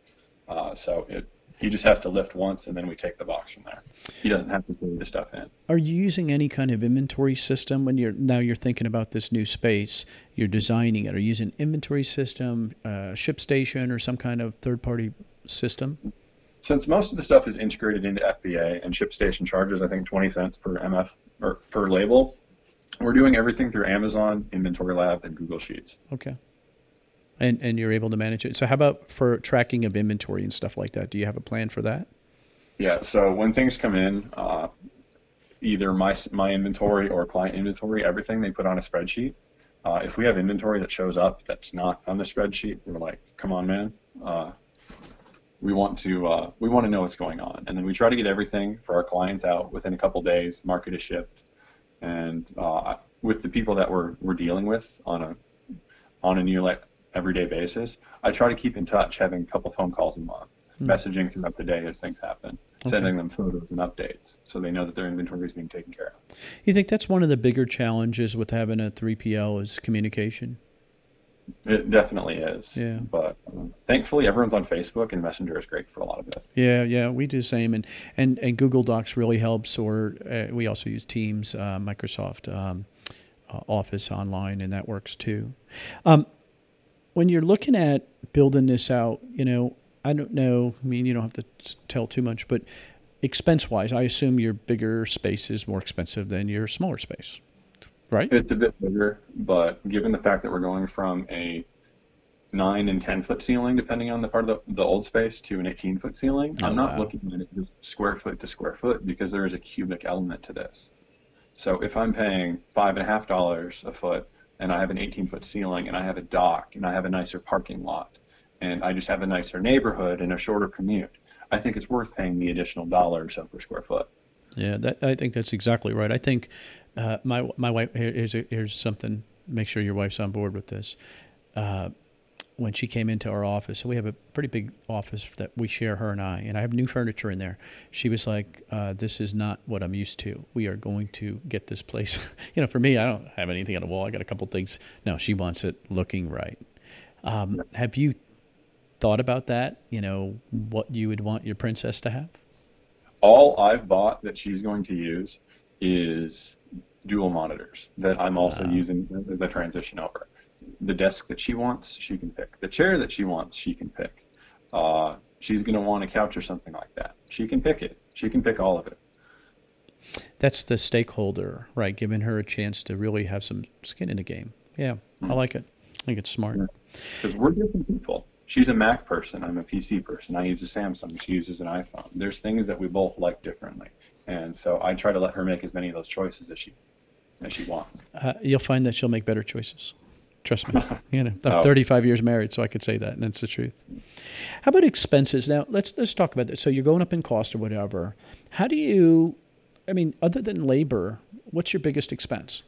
Uh, so it, he just has to lift once, and then we take the box from there. He doesn't have to carry the stuff in. Are you using any kind of inventory system when you're now you're thinking about this new space? You're designing it. Are you using inventory system, uh, ShipStation, or some kind of third-party system? Since most of the stuff is integrated into FBA and ShipStation charges, I think 20 cents per MF or per label, we're doing everything through Amazon, Inventory Lab, and Google Sheets. Okay and and you're able to manage it. So how about for tracking of inventory and stuff like that? Do you have a plan for that? Yeah. So when things come in, uh, either my my inventory or client inventory, everything they put on a spreadsheet. Uh, if we have inventory that shows up that's not on the spreadsheet, we're like, come on, man. Uh, we want to uh, we want to know what's going on, and then we try to get everything for our clients out within a couple days. Market is shipped, and uh, with the people that we're we're dealing with on a on a new like everyday basis, I try to keep in touch, having a couple phone calls a month, mm. messaging throughout the day as things happen, okay. sending them photos and updates so they know that their inventory is being taken care of. You think that's one of the bigger challenges with having a 3PL is communication? It definitely is. Yeah. But um, thankfully, everyone's on Facebook, and Messenger is great for a lot of it. Yeah, yeah, we do the same, and and, and Google Docs really helps. Or uh, we also use Teams, uh, Microsoft um, uh, Office online, and that works too. Um, when you're looking at building this out, you know, I don't know. I mean, you don't have to tell too much, but expense wise, I assume your bigger space is more expensive than your smaller space, right? It's a bit bigger, but given the fact that we're going from a nine and ten foot ceiling, depending on the part of the, the old space, to an 18 foot ceiling, oh, I'm not wow. looking at it square foot to square foot because there is a cubic element to this. So if I'm paying five and a half dollars a foot and I have an 18 foot ceiling and I have a dock and I have a nicer parking lot and I just have a nicer neighborhood and a shorter commute, I think it's worth paying the additional dollar or so per square foot. Yeah, that, I think that's exactly right. I think uh, my my wife here's here's something. Make sure your wife's on board with this. Uh, when she came into our office, so we have a pretty big office that we share, her and I, and I have new furniture in there. She was like, uh, "This is not what I'm used to. We are going to get this place." you know, for me, I don't have anything on the wall. I got a couple things. No, she wants it looking right. Um, have you thought about that? You know, what you would want your princess to have? All I've bought that she's going to use is dual monitors that I'm also uh, using as a transition over the desk that she wants, she can pick. The chair that she wants, she can pick. Uh, she's going to want a couch or something like that. She can pick it. She can pick all of it. That's the stakeholder, right? Giving her a chance to really have some skin in the game. Yeah, mm-hmm. I like it. I think it's smart. Because we're different people. She's a Mac person. I'm a PC person. I use a Samsung. She uses an iPhone. There's things that we both like differently, and so I try to let her make as many of those choices as she as she wants. Uh, you'll find that she'll make better choices. Trust me. You know, I'm oh. 35 years married, so I could say that, and it's the truth. How about expenses? Now, let's let's talk about this. So you're going up in cost or whatever. How do you? I mean, other than labor, what's your biggest expense?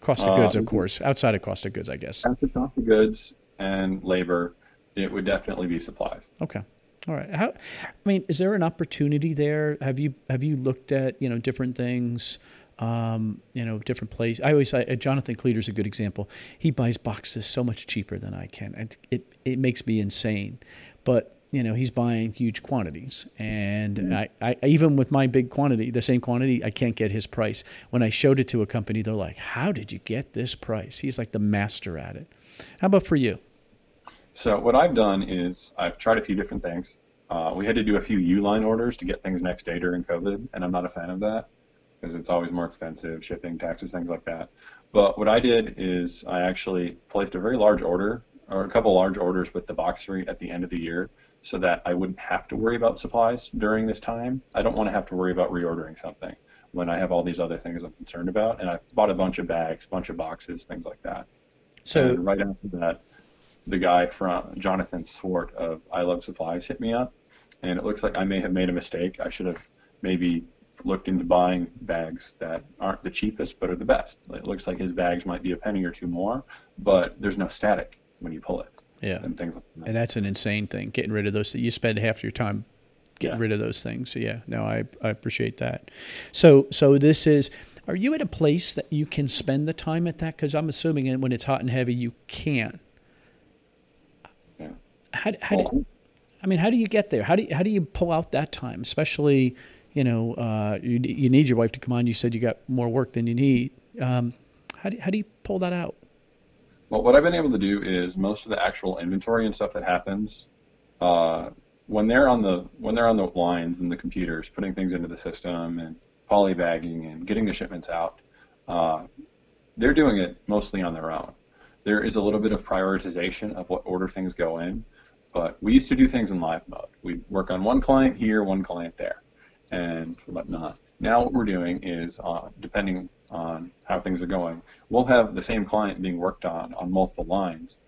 Cost of goods, uh, of course. Outside of cost of goods, I guess. After cost of goods and labor, it would definitely be supplies. Okay. All right. How? I mean, is there an opportunity there? Have you have you looked at you know different things? Um, you know, different places. I always, uh, Jonathan Cleater's a good example. He buys boxes so much cheaper than I can, and it it makes me insane. But you know he's buying huge quantities and mm-hmm. I, I even with my big quantity the same quantity i can't get his price when i showed it to a company they're like how did you get this price he's like the master at it how about for you so what i've done is i've tried a few different things uh, we had to do a few uline orders to get things next day during covid and i'm not a fan of that because it's always more expensive shipping taxes things like that but what i did is i actually placed a very large order or a couple large orders with the boxery at the end of the year so that I wouldn't have to worry about supplies during this time. I don't want to have to worry about reordering something when I have all these other things I'm concerned about. And I bought a bunch of bags, a bunch of boxes, things like that. So and right after that, the guy from Jonathan Swart of I Love Supplies hit me up, and it looks like I may have made a mistake. I should have maybe looked into buying bags that aren't the cheapest but are the best. It looks like his bags might be a penny or two more, but there's no static when you pull it yeah, and things like that. And that's an insane thing. Getting rid of those. You spend half your time getting yeah. rid of those things. So yeah, no, I I appreciate that. So so this is. Are you at a place that you can spend the time at that? Because I'm assuming when it's hot and heavy, you can. Yeah. How, how well, do, I mean, how do you get there? How do you, how do you pull out that time? Especially, you know, uh, you you need your wife to come on. You said you got more work than you need. Um, how do how do you pull that out? Well, what I've been able to do is most of the actual inventory and stuff that happens uh, when they're on the when they're on the lines and the computers, putting things into the system and polybagging and getting the shipments out. Uh, they're doing it mostly on their own. There is a little bit of prioritization of what order things go in, but we used to do things in live mode. We'd work on one client here, one client there, and whatnot. Now what we're doing is, uh, depending on how things are going, we'll have the same client being worked on on multiple lines,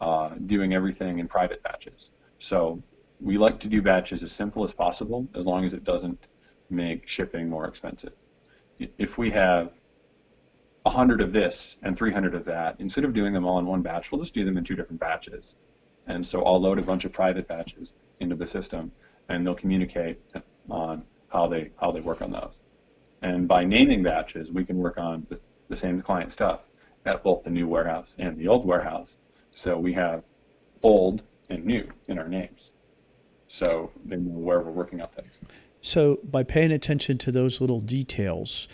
uh, doing everything in private batches. So we like to do batches as simple as possible, as long as it doesn't make shipping more expensive. If we have 100 of this and 300 of that, instead of doing them all in one batch, we'll just do them in two different batches. And so I'll load a bunch of private batches into the system, and they'll communicate on how they how they work on those. And by naming batches, we can work on the, the same client stuff at both the new warehouse and the old warehouse. So we have old and new in our names. So they know where we're working on things. So by paying attention to those little details,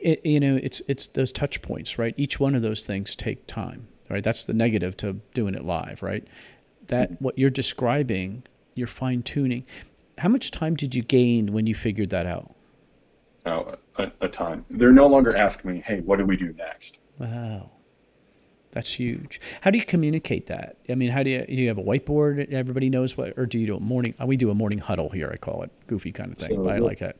it, you know, it's it's those touch points, right? Each one of those things take time, right? That's the negative to doing it live, right? That mm-hmm. what you're describing, you're fine tuning how much time did you gain when you figured that out? Oh, a, a ton. They're no longer asking me, "Hey, what do we do next?" Wow, that's huge. How do you communicate that? I mean, how do you do you have a whiteboard? Everybody knows what, or do you do a morning? We do a morning huddle here. I call it goofy kind of thing, so but I like that.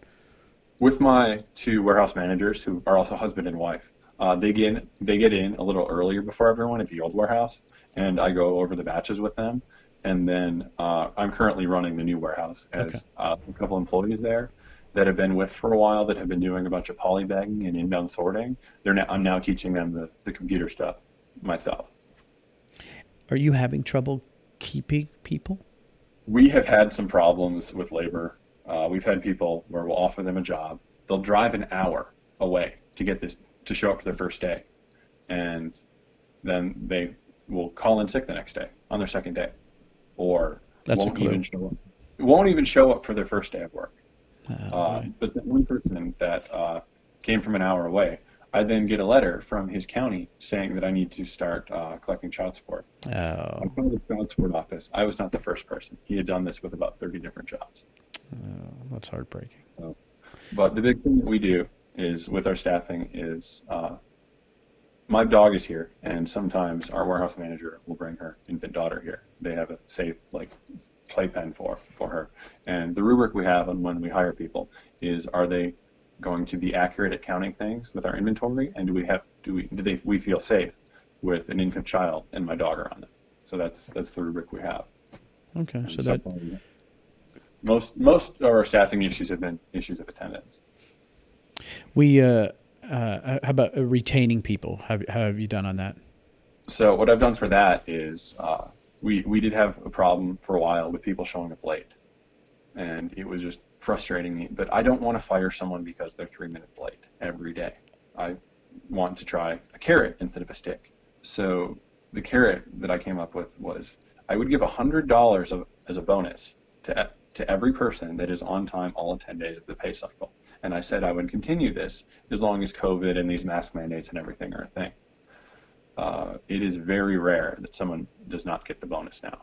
With my two warehouse managers, who are also husband and wife, uh, they get in, they get in a little earlier before everyone at the old warehouse, and I go over the batches with them and then uh, I'm currently running the new warehouse as okay. uh, a couple employees there that have been with for a while that have been doing a bunch of polybagging and inbound sorting. They're now, I'm now teaching them the, the computer stuff myself. Are you having trouble keeping people? We have had some problems with labor. Uh, we've had people where we'll offer them a job. They'll drive an hour away to get this to show up for their first day, and then they will call in sick the next day on their second day or That's won't even show up. Won't even show up for their first day of work. Oh, uh, but the one person that uh, came from an hour away, I then get a letter from his county saying that I need to start uh, collecting child support. Oh. I called the child support office. I was not the first person. He had done this with about 30 different jobs. Oh, that's heartbreaking. So, but the big thing that we do is with our staffing is uh, my dog is here, and sometimes our warehouse manager will bring her infant daughter here. They have a safe like playpen for for her, and the rubric we have on when we hire people is: Are they going to be accurate at counting things with our inventory, and do we have do we do they we feel safe with an infant child and my dog around them? So that's that's the rubric we have. Okay, and so that most most of our staffing issues have been issues of attendance. We uh, uh, how about retaining people? How, how, have you done on that? So what I've done for that is uh, we we did have a problem for a while with people showing up late, and it was just frustrating me. But I don't want to fire someone because they're three minutes late every day. I want to try a carrot instead of a stick. So the carrot that I came up with was I would give hundred dollars as a bonus to to every person that is on time all 10 days of the pay cycle. And I said I would continue this as long as COVID and these mask mandates and everything are a thing. Uh, it is very rare that someone does not get the bonus now.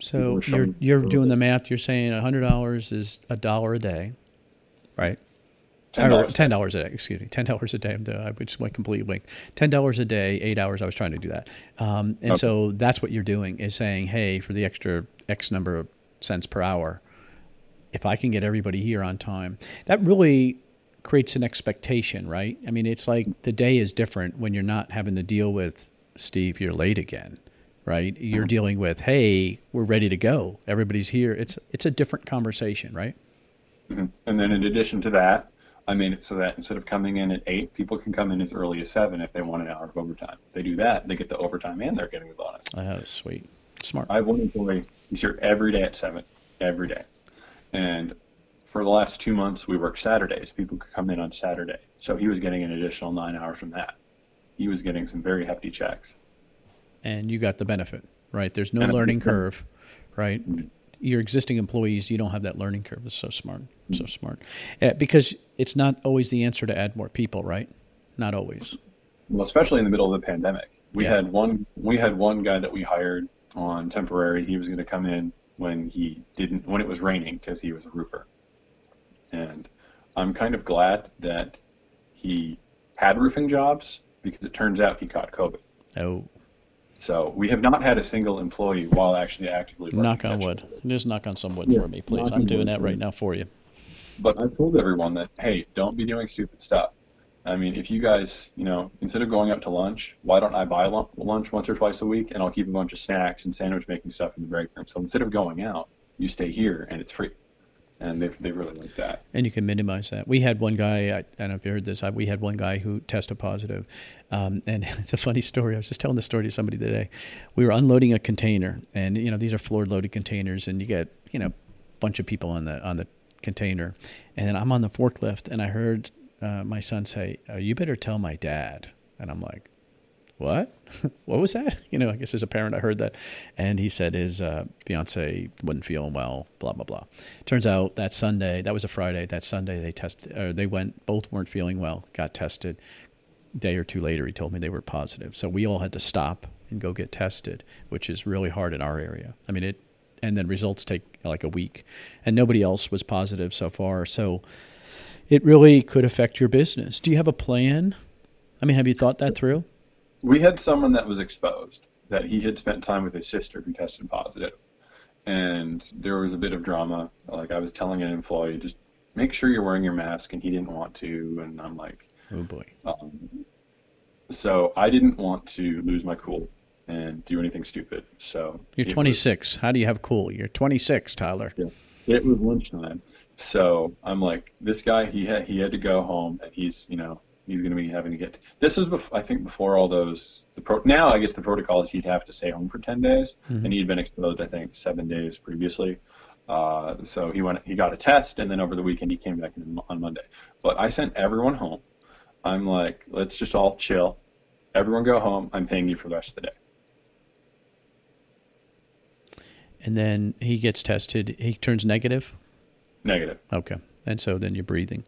So you're you're doing the math. You're saying hundred dollars is a dollar a day, right? Ten dollars. A day. Excuse me. Ten dollars a day. I just went completely wink. Ten dollars a day, eight hours. I was trying to do that, um, and okay. so that's what you're doing is saying, hey, for the extra X number of cents per hour, if I can get everybody here on time, that really creates an expectation, right? I mean, it's like the day is different when you're not having to deal with Steve. You're late again, right? You're mm-hmm. dealing with, hey, we're ready to go. Everybody's here. It's it's a different conversation, right? Mm-hmm. And then in addition to that, I made it so that instead of coming in at eight, people can come in as early as seven if they want an hour of overtime. If they do that, they get the overtime and they're getting the bonus. Oh, sweet, smart. I have one employee. He's here every day at seven, every day, and for the last two months we worked Saturdays. People could come in on Saturday, so he was getting an additional nine hours from that. He was getting some very hefty checks. And you got the benefit, right? There's no learning curve, right? Mm-hmm your existing employees, you don't have that learning curve. That's so smart, so mm-hmm. smart. Uh, because it's not always the answer to add more people, right? Not always. Well, especially in the middle of the pandemic, we yeah. had one we had one guy that we hired on temporary. He was going to come in when he didn't when it was raining because he was a roofer, and I'm kind of glad that he had roofing jobs because it turns out he caught COVID. Oh. So we have not had a single employee while actually actively. Working. Knock on wood. Just knock on some wood yeah, for me, please. I'm doing that right now for you. But I've told everyone that hey, don't be doing stupid stuff. I mean, if you guys, you know, instead of going out to lunch, why don't I buy lunch once or twice a week, and I'll keep a bunch of snacks and sandwich making stuff in the break room. So instead of going out, you stay here, and it's free and they they really like that. And you can minimize that. We had one guy. I, I don't know if you heard this. I, we had one guy who tested positive, um, and it's a funny story. I was just telling the story to somebody today. We were unloading a container, and you know these are floor loaded containers, and you get you know a bunch of people on the on the container, and I'm on the forklift, and I heard uh, my son say, oh, "You better tell my dad," and I'm like, what? what was that? You know, I guess as a parent, I heard that. And he said his uh, fiance wasn't feeling well, blah, blah, blah. Turns out that Sunday, that was a Friday, that Sunday they tested, or they went, both weren't feeling well, got tested. Day or two later, he told me they were positive. So we all had to stop and go get tested, which is really hard in our area. I mean, it, and then results take like a week. And nobody else was positive so far. So it really could affect your business. Do you have a plan? I mean, have you thought that through? we had someone that was exposed that he had spent time with his sister who tested positive, and there was a bit of drama. Like I was telling an employee, just make sure you're wearing your mask, and he didn't want to, and I'm like, oh boy. Um, so I didn't want to lose my cool and do anything stupid. So you're 26. Was, How do you have cool? You're 26, Tyler. Yeah. It was lunchtime, so I'm like, this guy, he had he had to go home, and he's you know he's going to be having to get. This is, bef- I think, before all those. The pro- now, I guess the protocol is he'd have to stay home for ten days, mm-hmm. and he'd been exposed, I think, seven days previously. Uh, so he went, he got a test, and then over the weekend he came back in, on Monday. But I sent everyone home. I'm like, let's just all chill. Everyone go home. I'm paying you for the rest of the day. And then he gets tested. He turns negative. Negative. Okay. And so then you're breathing.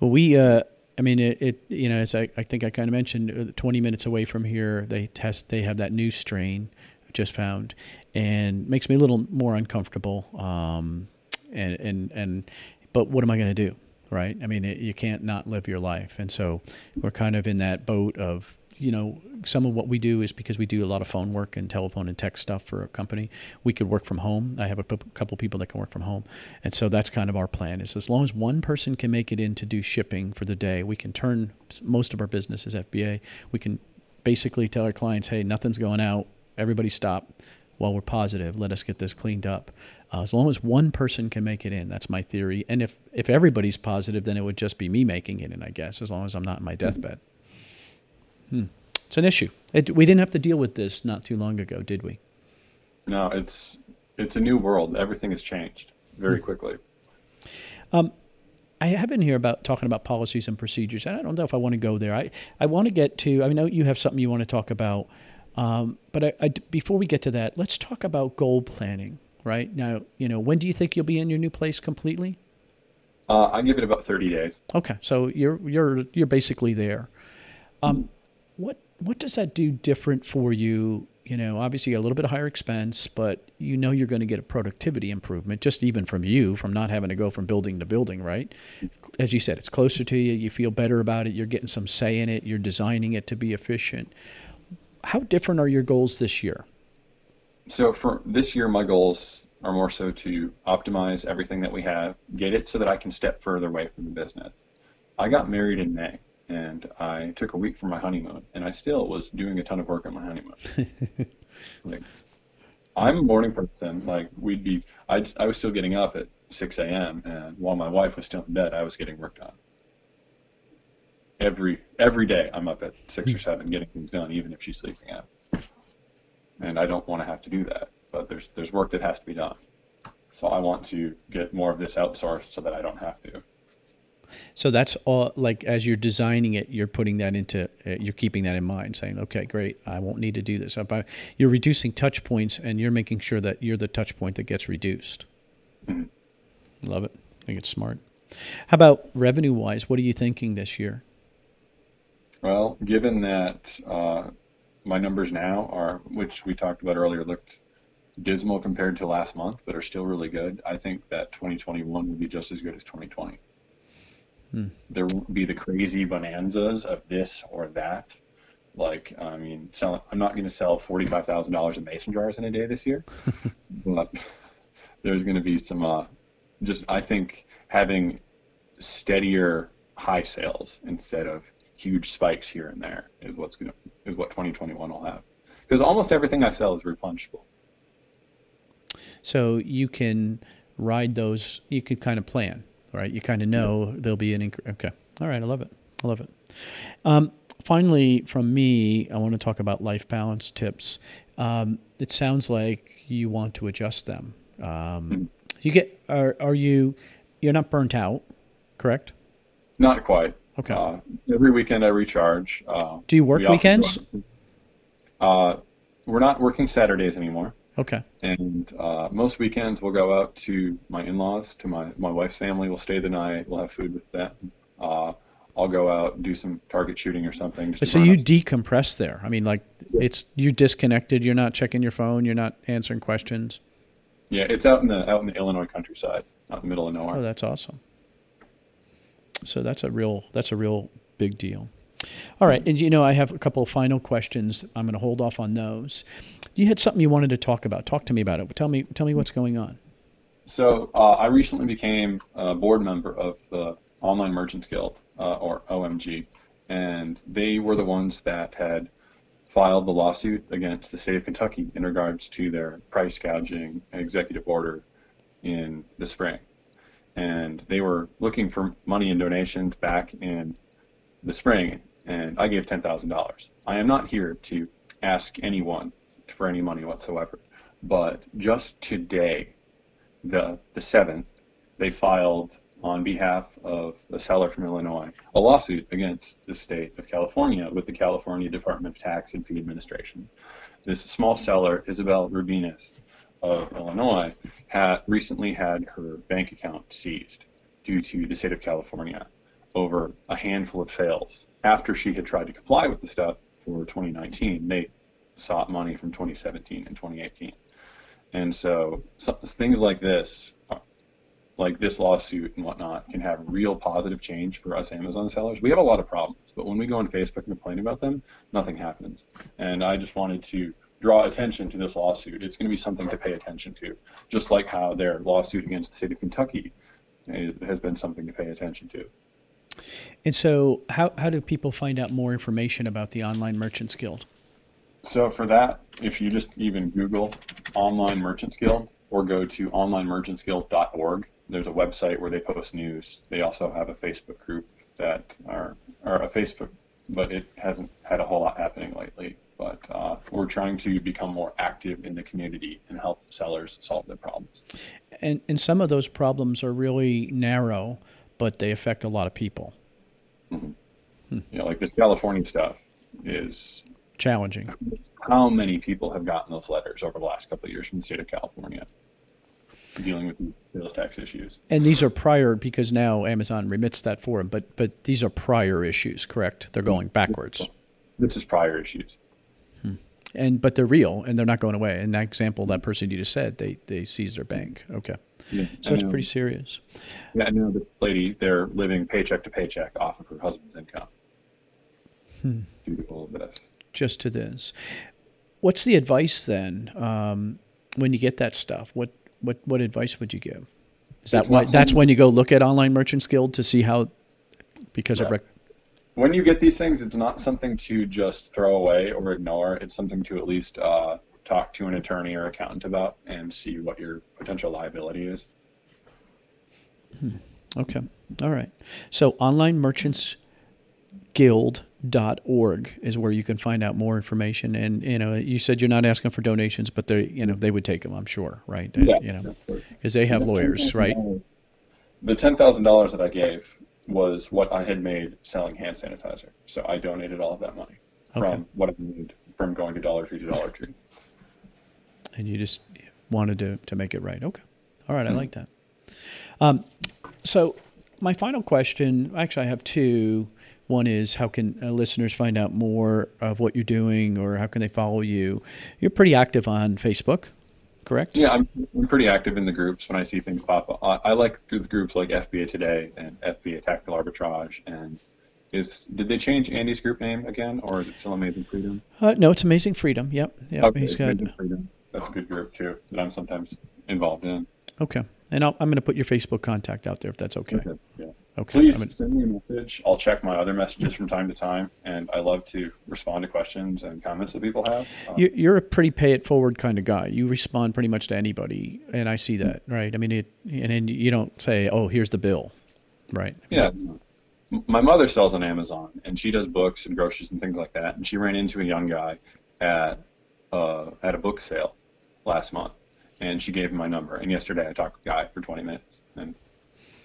Well, we uh, I mean, it, it you know, as I, I think I kind of mentioned, uh, 20 minutes away from here, they test, they have that new strain just found, and makes me a little more uncomfortable. Um, and and and, but what am I going to do? Right? I mean, it, you can't not live your life, and so we're kind of in that boat of you know, some of what we do is because we do a lot of phone work and telephone and text stuff for a company. We could work from home. I have a p- couple people that can work from home, and so that's kind of our plan. Is as long as one person can make it in to do shipping for the day, we can turn most of our business as FBA. We can basically tell our clients, "Hey, nothing's going out. Everybody stop." While we're positive, let us get this cleaned up. Uh, as long as one person can make it in, that's my theory. And if if everybody's positive, then it would just be me making it in, I guess, as long as I'm not in my deathbed. Hmm. It's an issue. It, we didn't have to deal with this not too long ago, did we? No, it's it's a new world. Everything has changed very hmm. quickly. Um, I have been here about talking about policies and procedures, and I don't know if I want to go there. I, I want to get to. I know you have something you want to talk about, um, but I, I, before we get to that, let's talk about goal planning. right? Now, you know, when do you think you'll be in your new place completely? Uh, I give it about 30 days. Okay, so you're you're you're basically there. Um, what does that do different for you? You know, obviously a little bit higher expense, but you know you're going to get a productivity improvement just even from you from not having to go from building to building, right? As you said, it's closer to you. You feel better about it. You're getting some say in it. You're designing it to be efficient. How different are your goals this year? So for this year, my goals are more so to optimize everything that we have, get it so that I can step further away from the business. I got married in May and I took a week for my honeymoon, and I still was doing a ton of work on my honeymoon. like, I'm a morning person. Like we'd be, I I was still getting up at 6 a.m. and while my wife was still in bed, I was getting work done. Every every day, I'm up at six or hmm. seven getting things done, even if she's sleeping in. And I don't want to have to do that, but there's there's work that has to be done. So I want to get more of this outsourced so that I don't have to. So that's all. Like as you're designing it, you're putting that into. Uh, you're keeping that in mind, saying, "Okay, great. I won't need to do this." I, you're reducing touch points, and you're making sure that you're the touch point that gets reduced. Mm-hmm. Love it. I think it's smart. How about revenue wise? What are you thinking this year? Well, given that uh, my numbers now are, which we talked about earlier, looked dismal compared to last month, but are still really good. I think that 2021 will be just as good as 2020. Hmm. There won't be the crazy bonanzas of this or that. Like, I mean, sell, I'm not going to sell forty-five thousand dollars in mason jars in a day this year, but there's going to be some. Uh, just, I think having steadier high sales instead of huge spikes here and there is what's going to is what 2021 will have. Because almost everything I sell is replenishable. So you can ride those. You can kind of plan right? You kind of know there'll be an increase. Okay. All right. I love it. I love it. Um, finally, from me, I want to talk about life balance tips. Um, it sounds like you want to adjust them. Um, mm-hmm. you get are are you you're not burnt out, correct? Not quite. Okay. Uh, every weekend I recharge. Uh, Do you work we weekends? uh, we're not working Saturdays anymore. Okay. And uh, most weekends we'll go out to my in-laws, to my my wife's family. We'll stay the night. We'll have food with them. Uh, I'll go out and do some target shooting or something. so you decompress there. I mean, like yeah. it's you're disconnected. You're not checking your phone. You're not answering questions. Yeah, it's out in the out in the Illinois countryside, out in the middle of nowhere. Oh, that's awesome. So that's a real that's a real big deal. All right, and you know I have a couple of final questions. I'm going to hold off on those you had something you wanted to talk about. Talk to me about it. Tell me, tell me what's going on. So uh, I recently became a board member of the Online Merchants Guild, uh, or OMG, and they were the ones that had filed the lawsuit against the state of Kentucky in regards to their price gouging executive order in the spring. And they were looking for money and donations back in the spring, and I gave $10,000. I am not here to ask anyone for any money whatsoever. But just today, the the seventh, they filed on behalf of a seller from Illinois a lawsuit against the state of California with the California Department of Tax and Fee Administration. This small seller, Isabel Rubinas of Illinois, had recently had her bank account seized due to the state of California over a handful of sales. After she had tried to comply with the stuff for 2019, they sought money from 2017 and 2018. And so, so things like this, like this lawsuit and whatnot, can have real positive change for us Amazon sellers. We have a lot of problems, but when we go on Facebook and complain about them, nothing happens. And I just wanted to draw attention to this lawsuit. It's going to be something to pay attention to, just like how their lawsuit against the state of Kentucky eh, has been something to pay attention to. And so, how, how do people find out more information about the Online Merchants Guild? So for that, if you just even Google Online Merchants Guild or go to onlinemerchantsguild.org, there's a website where they post news. They also have a Facebook group that are, or a Facebook, but it hasn't had a whole lot happening lately. But uh, we're trying to become more active in the community and help sellers solve their problems. And and some of those problems are really narrow, but they affect a lot of people. Mm-hmm. Hmm. You know, like this California stuff is challenging. How many people have gotten those letters over the last couple of years from the state of California? dealing with sales tax issues. And these are prior because now Amazon remits that for them, but but these are prior issues, correct? They're going backwards. This is prior issues. Hmm. And but they're real and they're not going away. In that example, that person you just said, they they seized their bank. Okay. Yeah, so it's pretty serious. Yeah, I know this lady, they're living paycheck to paycheck off of her husband's income. Hmm. Due to all of this. Just to this. What's the advice then um, when you get that stuff? What what what advice would you give? Is that why that's when you go look at Online Merchants Guild to see how because yeah. of rec- when you get these things, it's not something to just throw away or ignore. It's something to at least uh, talk to an attorney or accountant about and see what your potential liability is. Hmm. Okay. All right. So Online Merchants Guild org is where you can find out more information. And you know, you said you're not asking for donations, but they, you know, they would take them, I'm sure, right? Yeah, you know, because they have lawyers, right? The ten thousand dollars that I gave was what I had made selling hand sanitizer, so I donated all of that money from what I made from going to Dollar Tree to Dollar Tree. And you just wanted to to make it right. Okay, all right, mm-hmm. I like that. Um, so my final question, actually, I have two. One is how can uh, listeners find out more of what you're doing or how can they follow you? You're pretty active on Facebook, correct? Yeah, I'm, I'm pretty active in the groups when I see things pop up. I, I like the groups like FBA Today and FBA Tactical Arbitrage and is did they change Andy's group name again, or is it still Amazing Freedom? Uh, no, it's Amazing Freedom. Yep, yep. Okay, he's got Freedom. That's a good group too that I'm sometimes involved in. Okay, and i am going to put your Facebook contact out there if that's okay. okay. Yeah. Okay. Please gonna... send me a message. I'll check my other messages from time to time, and I love to respond to questions and comments that people have. Um, you're a pretty pay it forward kind of guy. You respond pretty much to anybody, and I see that, right? I mean, it, and then you don't say, "Oh, here's the bill," right? Yeah. My mother sells on Amazon, and she does books and groceries and things like that. And she ran into a young guy at uh, at a book sale last month, and she gave him my number. And yesterday, I talked to a guy for 20 minutes, and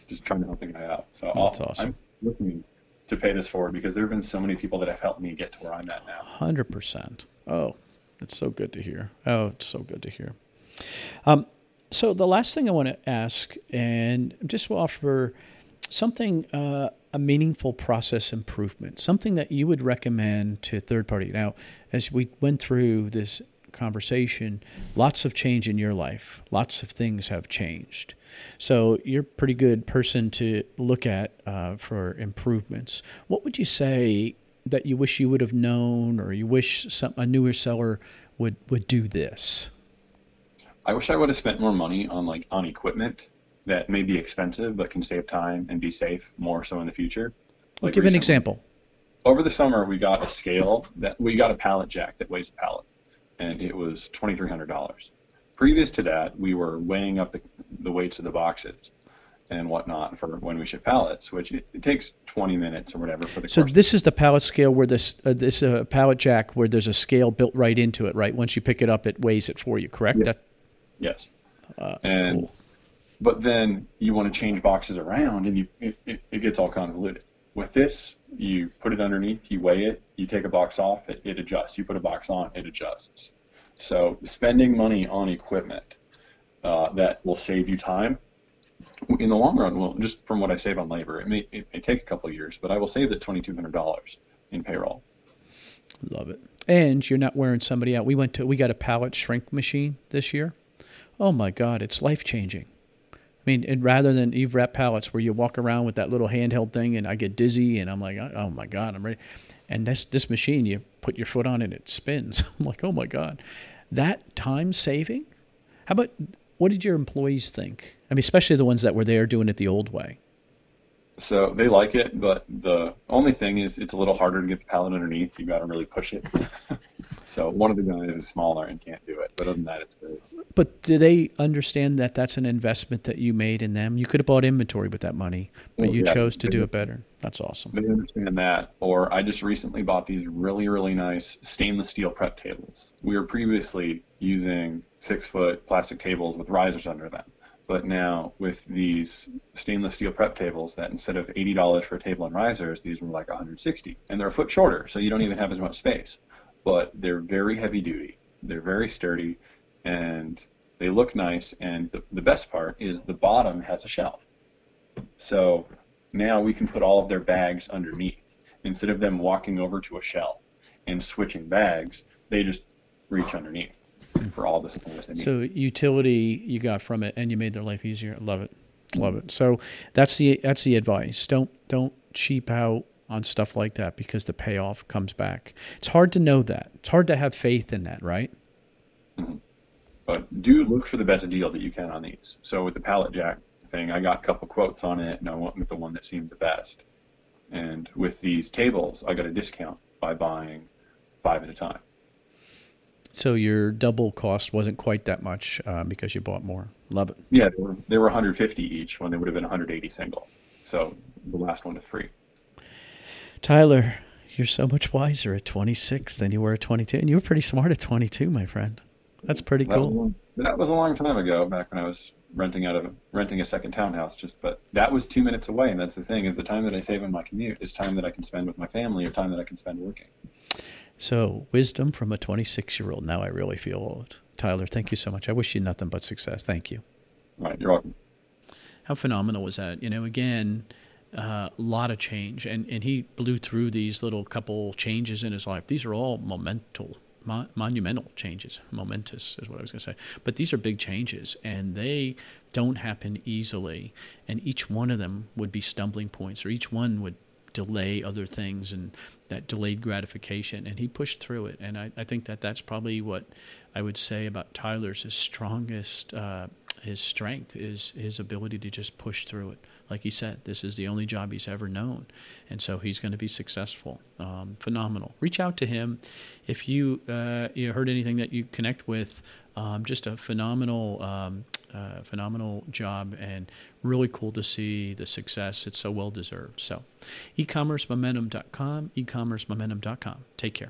just trying to help the guy out. So That's I'll, awesome. I'm looking to pay this forward because there have been so many people that have helped me get to where I'm at now. Hundred percent. Oh, that's so good to hear. Oh, it's so good to hear. Um, so the last thing I want to ask, and just offer something, uh, a meaningful process improvement, something that you would recommend to third party. Now, as we went through this conversation, lots of change in your life. Lots of things have changed. So you're a pretty good person to look at uh, for improvements. What would you say that you wish you would have known, or you wish some, a newer seller would would do this? I wish I would have spent more money on like on equipment that may be expensive but can save time and be safe more so in the future. Like give recently, an example. Over the summer, we got a scale that we got a pallet jack that weighs a pallet, and it was twenty three hundred dollars. Previous to that, we were weighing up the, the weights of the boxes and whatnot for when we ship pallets, which it, it takes 20 minutes or whatever for the. So this is the pallet scale where this uh, this uh, pallet jack where there's a scale built right into it, right? Once you pick it up, it weighs it for you, correct? That, yes. Uh, and cool. but then you want to change boxes around, and you it, it, it, gets all convoluted. With this, you put it underneath, you weigh it, you take a box off, it, it adjusts. You put a box on, it adjusts. So spending money on equipment uh, that will save you time in the long run, well, just from what I save on labor, it may it may take a couple of years, but I will save the twenty two hundred dollars in payroll. Love it. And you're not wearing somebody out. We went to we got a pallet shrink machine this year. Oh my God, it's life changing. I mean, and rather than Eve wrap pallets where you walk around with that little handheld thing and I get dizzy and I'm like, oh my God, I'm ready. And this this machine, you put your foot on it, it spins. I'm like, oh my God. That time saving? How about what did your employees think? I mean, especially the ones that were there doing it the old way. So they like it, but the only thing is it's a little harder to get the pallet underneath. You've got to really push it. so one of the guys is smaller and can't do it. But other than that, it's great. But do they understand that that's an investment that you made in them? You could have bought inventory with that money, but you yeah, chose to do it better. That's awesome. They understand that. Or I just recently bought these really, really nice stainless steel prep tables. We were previously using six foot plastic tables with risers under them. But now with these stainless steel prep tables, that instead of eighty dollars for a table and risers, these were like 160, and they're a foot shorter, so you don't even have as much space. But they're very heavy duty, they're very sturdy, and They look nice, and the, the best part is the bottom has a shelf. So now we can put all of their bags underneath. Instead of them walking over to a shelf and switching bags, they just reach underneath for all the supplies they need. So utility you got from it, and you made their life easier. Love it, love it. So that's the that's the advice. Don't don't cheap out on stuff like that because the payoff comes back. It's hard to know that. It's hard to have faith in that, right? Mm-hmm. But do look for the best deal that you can on these. So with the pallet jack thing, I got a couple quotes on it, and I went with the one that seemed the best. And with these tables, I got a discount by buying five at a time. So your double cost wasn't quite that much uh, because you bought more. Love it. Yeah, they were, they were 150 each when they would have been 180 single. So the last one is free. Tyler, you're so much wiser at 26 than you were at 22, and you were pretty smart at 22, my friend. That's pretty that cool. Was, that was a long time ago, back when I was renting out of renting a second townhouse. Just, but that was two minutes away, and that's the thing is the time that I save on my commute is time that I can spend with my family or time that I can spend working. So, wisdom from a 26 year old. Now I really feel old. Tyler, thank you so much. I wish you nothing but success. Thank you. All right, you're welcome. How phenomenal was that? You know, again, a uh, lot of change, and, and he blew through these little couple changes in his life. These are all momental, mo- monumental changes. Momentous is what I was going to say. But these are big changes, and they don't happen easily. And each one of them would be stumbling points, or each one would delay other things and that delayed gratification. And he pushed through it. And I, I think that that's probably what I would say about Tyler's his strongest, uh, his strength is his ability to just push through it. Like he said, this is the only job he's ever known. And so he's going to be successful. Um, phenomenal. Reach out to him if you, uh, you heard anything that you connect with. Um, just a phenomenal um, uh, phenomenal job and really cool to see the success. It's so well deserved. So, ecommercemomentum.com, ecommercemomentum.com. Take care.